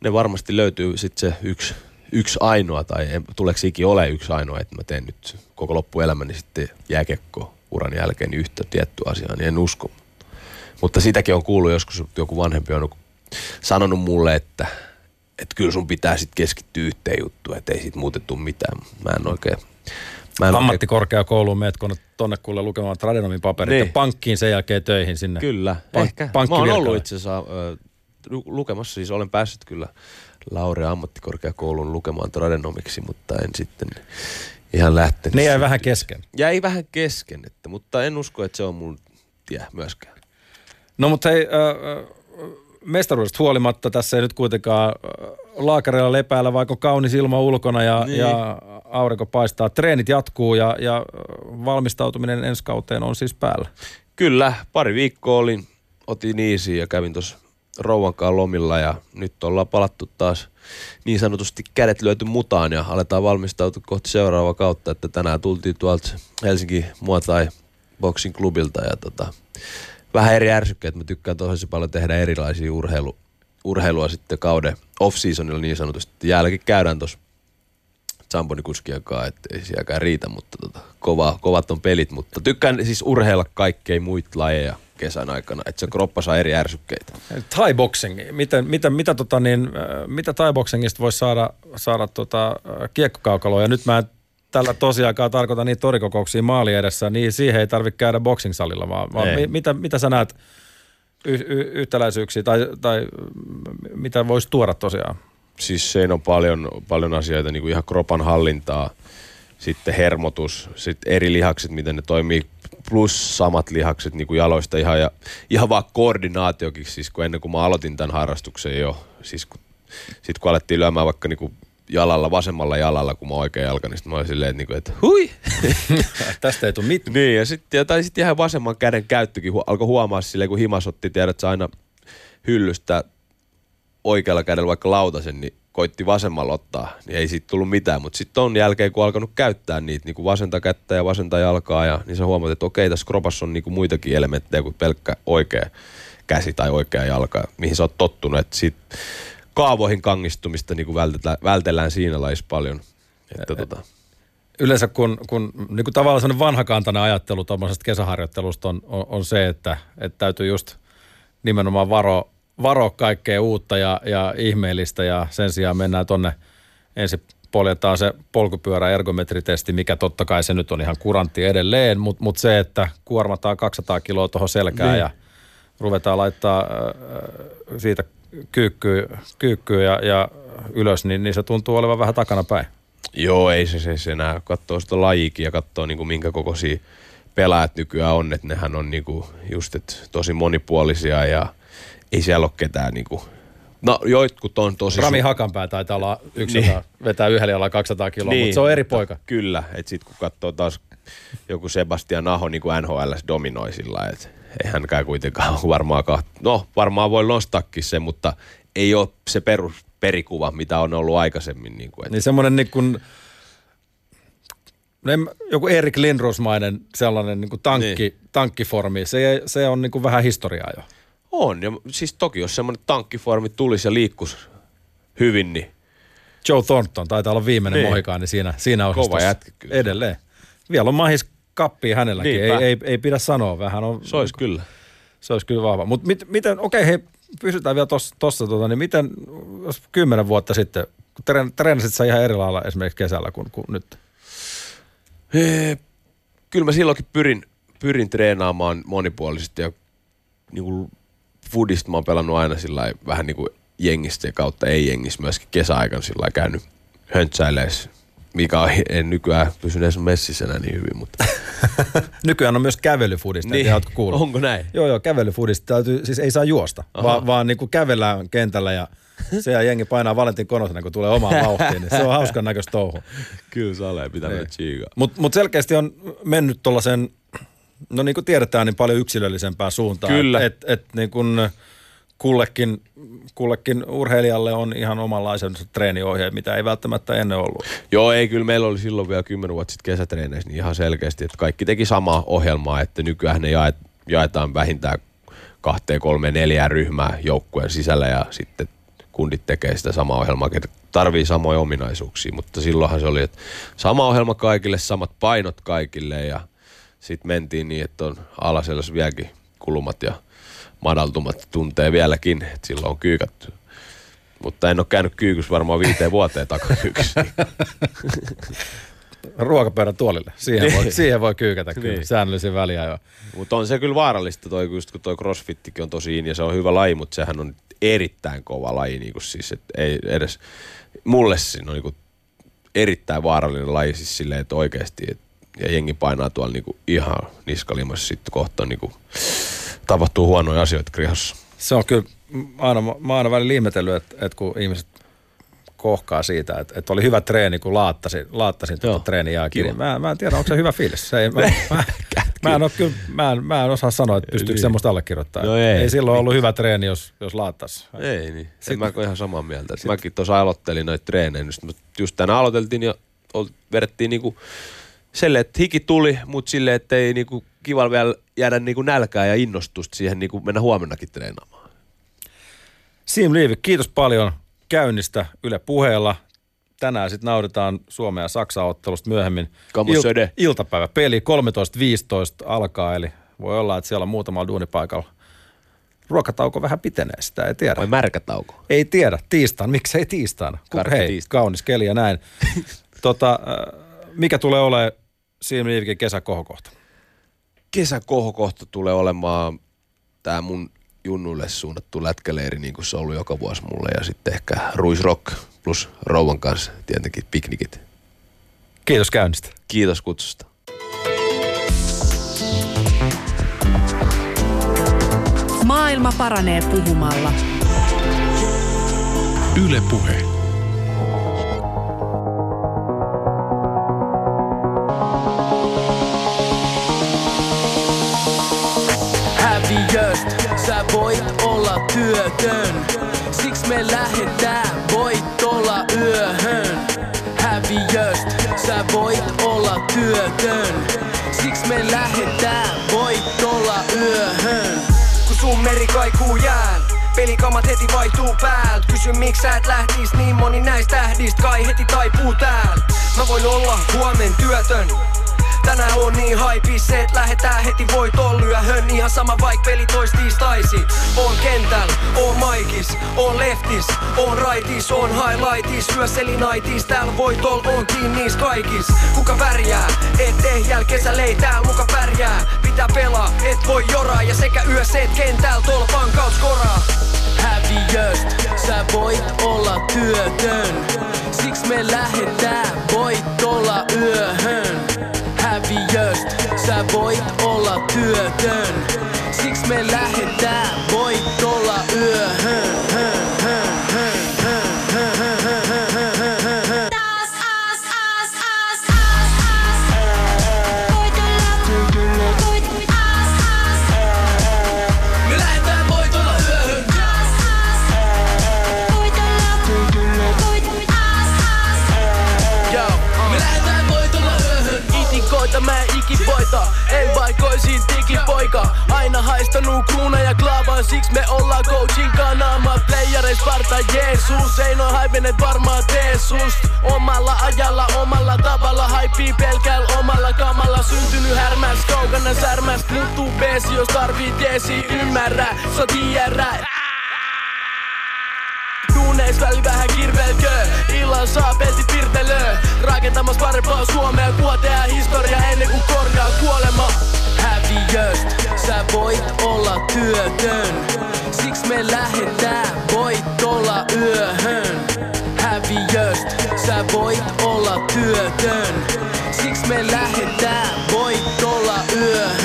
ne varmasti löytyy sitten se yksi, yksi ainoa, tai en, tuleeko ikinä ole yksi ainoa, että mä teen nyt koko loppuelämäni sitten jääkekko uran jälkeen niin yhtä tiettyä asiaa, niin en usko. Mutta sitäkin on kuullut joskus, joku vanhempi on sanonut mulle, että, että kyllä sun pitää sitten keskittyä yhteen juttuun, että ei siitä muutettu mitään. Mä en oikein Mä en Ammattikorkeakouluun meet tonne kuule lukemaan tradenomin paperit niin. ja pankkiin sen jälkeen töihin sinne. Kyllä, Pank- ehkä. Mä oon ollut itse asiassa äh, lukemassa, siis olen päässyt kyllä Laurea ammattikorkeakouluun lukemaan tradenomiksi, mutta en sitten ihan lähtenyt. Ne jäi vähän kesken. Jäi vähän kesken, että, mutta en usko, että se on mun tie myöskään. No mutta hei, äh, mestaruudesta huolimatta tässä ei nyt kuitenkaan laakarilla lepäällä, vaikka kaunis ilma ulkona ja, niin. ja aurinko paistaa. Treenit jatkuu ja, ja valmistautuminen ensi kauteen on siis päällä. Kyllä, pari viikkoa olin, otin easy ja kävin tuossa rouvankaan lomilla ja nyt ollaan palattu taas niin sanotusti kädet lyöty mutaan ja aletaan valmistautua kohti seuraavaa kautta, että tänään tultiin tuolta Helsinki Muotai Boxing Clubilta ja tota, vähän eri ärsykkeet. Mä tykkään tosi paljon tehdä erilaisia urheilu, urheilua sitten kauden off-seasonilla niin sanotusti. Jäälläkin käydään tuossa Zambonikuskien kanssa, että ei sielläkään riitä, mutta tota, kova, kovat on pelit. Mutta tykkään siis urheilla kaikkein muita lajeja kesän aikana, että se kroppa saa eri ärsykkeitä. Thai boxing, miten, mitä, mitä, tota niin, äh, mitä thai boxingista voisi saada, saada tota, äh, kiekkokaukaloa? Ja nyt mä en tällä tosiaankaan tarkoita niitä torikokouksia maali edessä, niin siihen ei tarvitse käydä boxing-salilla, vaan, vaan mi, mitä, mitä sä näet y, yhtäläisyyksiä tai, tai mitä voisi tuoda tosiaan? Siis se on paljon, paljon asioita, niin kuin ihan kropan hallintaa, sitten hermotus, sitten eri lihakset, miten ne toimii, plus samat lihakset niin kuin jaloista ihan, ja, ihan vaan koordinaatiokin, siis kun ennen kuin mä aloitin tämän harrastuksen jo, siis kun, sit kun alettiin lyömään vaikka niin kuin jalalla, vasemmalla jalalla, kun mä oikein jalka, niin mä olin silleen, että, niinku, että hui! Tästä ei tule mitään. niin, ja sitten tai sit ihan vasemman käden käyttökin hu- alkoi huomaa silleen, kun himas otti, tiedät sä aina hyllystä oikealla kädellä vaikka lautasen, niin koitti vasemmalla ottaa, niin ei siitä tullut mitään. Mutta sitten on jälkeen, kun alkanut käyttää niitä niin kuin vasenta kättä ja vasenta jalkaa, ja, niin sä huomaat, että okei, tässä kropassa on niin kuin muitakin elementtejä kuin pelkkä oikea käsi tai oikea jalka, mihin sä oot tottunut. Että sit kaavoihin kangistumista niin kuin vältellään, vältellään siinä lajissa paljon. Että, e, tota. Yleensä kun, kun niin kuin tavallaan sellainen vanhakantainen ajattelu tuommoisesta kesäharjoittelusta on, on, on se, että, että täytyy just nimenomaan varo, varo kaikkea uutta ja, ja ihmeellistä ja sen sijaan mennään tonne ensin poljetaan se polkupyörä ergometritesti, mikä totta kai se nyt on ihan kurantti edelleen, mutta mut se, että kuormataan 200 kiloa tuohon selkään niin. ja ruvetaan laittaa äh, siitä kyykkyä, kyykkyä ja, ja ylös, niin, niin se tuntuu olevan vähän takana päin. Joo, ei se, se, se enää katsoo sitä lajikin ja katsoo niin kuin minkä kokoisia pelaajat nykyään on, että nehän on niin kuin just et tosi monipuolisia ja ei siellä ole ketään niin kuin No joitkut on tosi... Rami Hakanpää taitaa olla yksi, niin. joka vetää yhdellä jalalla 200 kiloa, niin, mutta se on eri poika. Kyllä, että sitten kun katsoo taas joku Sebastian Aho niin kuin NHL dominoi sillä että ei hänkään kuitenkaan varmaan kaht... No, varmaan voi nostaakin se, mutta ei ole se perus, perikuva, mitä on ollut aikaisemmin. Niin, kuin, että... niin semmoinen niin kuin, joku Erik Lindrosmainen sellainen niin kuin tankki, niin. tankkiformi, se, se on niin kuin vähän historiaa jo. On, ja siis toki jos semmoinen tankkiformi tulisi ja liikkuisi hyvin, niin... Joe Thornton taitaa olla viimeinen niin. mohikaani siinä, siinä osastossa. Kova jätkä kyllä. Edelleen. Vielä on mahis kappi hänelläkin, ei, ei, ei, pidä sanoa. Vähän on, se olisi kyllä. Se olisi kyllä vahva. Mutta mit, miten, okei okay, hei, pysytään vielä tuossa, tota, niin miten, jos kymmenen vuotta sitten, kun treenasit sä ihan eri lailla esimerkiksi kesällä kuin, kuin nyt? He, kyllä mä silloinkin pyrin, pyrin treenaamaan monipuolisesti ja niin kuin foodista mä oon pelannut aina sillä vähän niin kuin jengistä kautta ei jengissä myöskin kesäaikana sillä käynyt höntsäileessä mikä en nykyään pysy edes messissä enää niin hyvin, mutta... nykyään on myös kävelyfudista, niin. tiedä, kuullut. Onko näin? Joo, joo, kävelyfudista täytyy, siis ei saa juosta, Aha. vaan, vaan niin kuin kävellään kentällä ja se ja jengi painaa Valentin Konosena, kun tulee omaan vauhtiin, niin se on hauskan näköistä touhu. Kyllä salee, pitää chiikaa. Mutta mut selkeästi on mennyt tuollaisen, no niin kuin tiedetään, niin paljon yksilöllisempään suuntaan. Kyllä. Et, et niin kuin, kullekin, kullekin urheilijalle on ihan omanlaisen treeniohjeet, mitä ei välttämättä ennen ollut. Joo, ei kyllä meillä oli silloin vielä kymmenen vuotta sitten kesätreeneissä niin ihan selkeästi, että kaikki teki samaa ohjelmaa, että nykyään ne jaet, jaetaan vähintään kahteen, kolmeen, neljään ryhmää joukkueen sisällä ja sitten kundit tekee sitä samaa ohjelmaa, tarvii samoja ominaisuuksia, mutta silloinhan se oli, että sama ohjelma kaikille, samat painot kaikille ja sitten mentiin niin, että on alasellässä vieläkin kulumat ja madaltumat tuntee vieläkin, että silloin on kyykattu. Mutta en ole käynyt kyykyssä varmaan viiteen vuoteen takakyykyssä. Ruokapöydän tuolille. Siihen voi, niin. siihen voi kyykätä kyllä niin. säännöllisen väliä jo. Mutta on se kyllä vaarallista toi, just kun toi crossfittikin on tosi in ja se on hyvä laji, mutta sehän on erittäin kova laji. Niin kuin siis, et ei edes, mulle siinä on niin kuin erittäin vaarallinen laji siis silleen, että oikeasti, et, ja jengi painaa tuolla niin kuin ihan niskalimassa sitten kohta niin kuin, tapahtuu huonoja asioita krihossa. Se on kyllä, aina, mä aina välillä ihmetellyt, että, että kun ihmiset kohkaa siitä, että, että oli hyvä treeni, kun laattasin, laattasin tuota treeniä Niin mä, mä en tiedä, onko se hyvä fiilis. Se ei, mä, mä, mä, en ole, kyllä, mä, en, mä en osaa sanoa, että pystyykö niin. semmoista allekirjoittaa. No ei, ei silloin ollut hyvä treeni, jos, jos laattas. Ei niin. Sitten mä ihan samaa mieltä. Sit, mäkin tuossa aloittelin noita treenejä. Just tänään aloiteltiin ja vedettiin niinku sille, että hiki tuli, mutta sille, että ei niinku kiva vielä jäädä niinku nälkää ja innostusta siihen niinku mennä huomennakin treenaamaan. Sim Liivi, kiitos paljon käynnistä Yle puheella. Tänään sitten nauditaan Suomen ja Saksan ottelusta myöhemmin. Il- iltapäivä peli 13.15 alkaa, eli voi olla, että siellä on muutama duunipaikalla. Ruokatauko vähän pitenee, sitä ei tiedä. Vai märkätauko? Ei tiedä. Tiistaan, miksei tiistaina? Hei, tiistaan. kaunis keli ja näin. tota, äh, mikä tulee olemaan Sim Liivikin kesäkohokohta? Kesäkohokohta tulee olemaan tämä mun junnuille suunnattu lätkäleiri, niin kuin se on ollut joka vuosi mulle. Ja sitten ehkä Ruisrock plus Rouvan kanssa tietenkin piknikit. Kiitos käynnistä. Kiitos kutsusta. Maailma paranee puhumalla. Yle Puhe. Voit olla työtön. Siksi me lähdetään, voit olla yöhön. Häviöst Sä voit olla työtön. Siksi me lähdetään, voit olla yöhön. Kun sun meri kaikuu jään Pelikamat heti vaihtuu päältä Kysy miksi sä et lähtis niin moni näistä tähdistä Kai heti taipuu täällä. Mä voin olla huomen työtön Tänään on niin haipis, et lähetään heti voiton lyöhön Ihan sama vaik peli toistiistaisi On kentäl, on maikis, on leftis, on raitis, on highlightis. Syöselinaitis, täällä voitol on kiinnis kaikis. Kuka värjää, et ehjäl kesällä tääl muka pärjää. Pitää pelaa, et voi joraa. Ja sekä yössä et kentäl tolpan kaus koraa häviöst Sä voit olla työtön. Siks me lähetään, voit olla yöhön Häviöst Sä voit olla työtön. Siks me lähetään, voit olla yöhön haistanut kruuna ja klaavaa Siksi me ollaan coachin kanaama Playereis Sparta Jeesus. Ei noin haivenet varmaan tee sust Omalla ajalla, omalla tavalla. Haipii pelkällä omalla kamalla. Syntynyt härmäs, kaukana särmäs. Muuttuu peesi, jos tarvii teesi. Ymmärrä, sä tiedä. Duuneis väli vähän kirvelkö. Illan saa peltit virtelö Rakentamassa parempaa Suomea. Tehdä historia ennen kuin korjaa kuolema Häviöst Sä voit olla työtön. Siks me lähetään Voit olla yöhön. Häviöst Sä voit olla työtön. Siks me lähetään Voit olla yöhön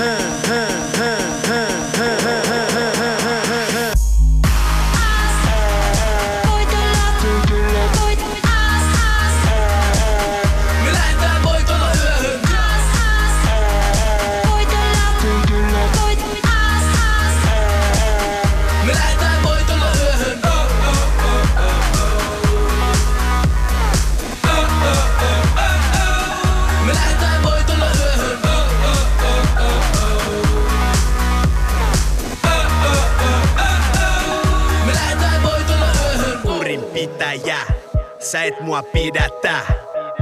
Sä et mua pidätä.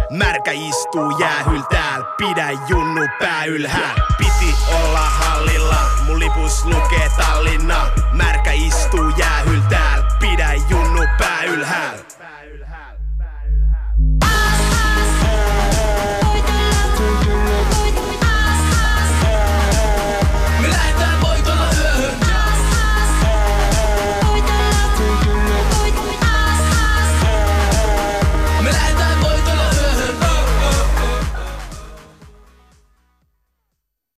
Märkä istuu jäähyl tääl, pidä junnu pää ylhääl. Piti olla hallilla, mun lipus lukee Tallinna. Märkä istuu jäähyl tääl, pidä junnu pää ylhääl.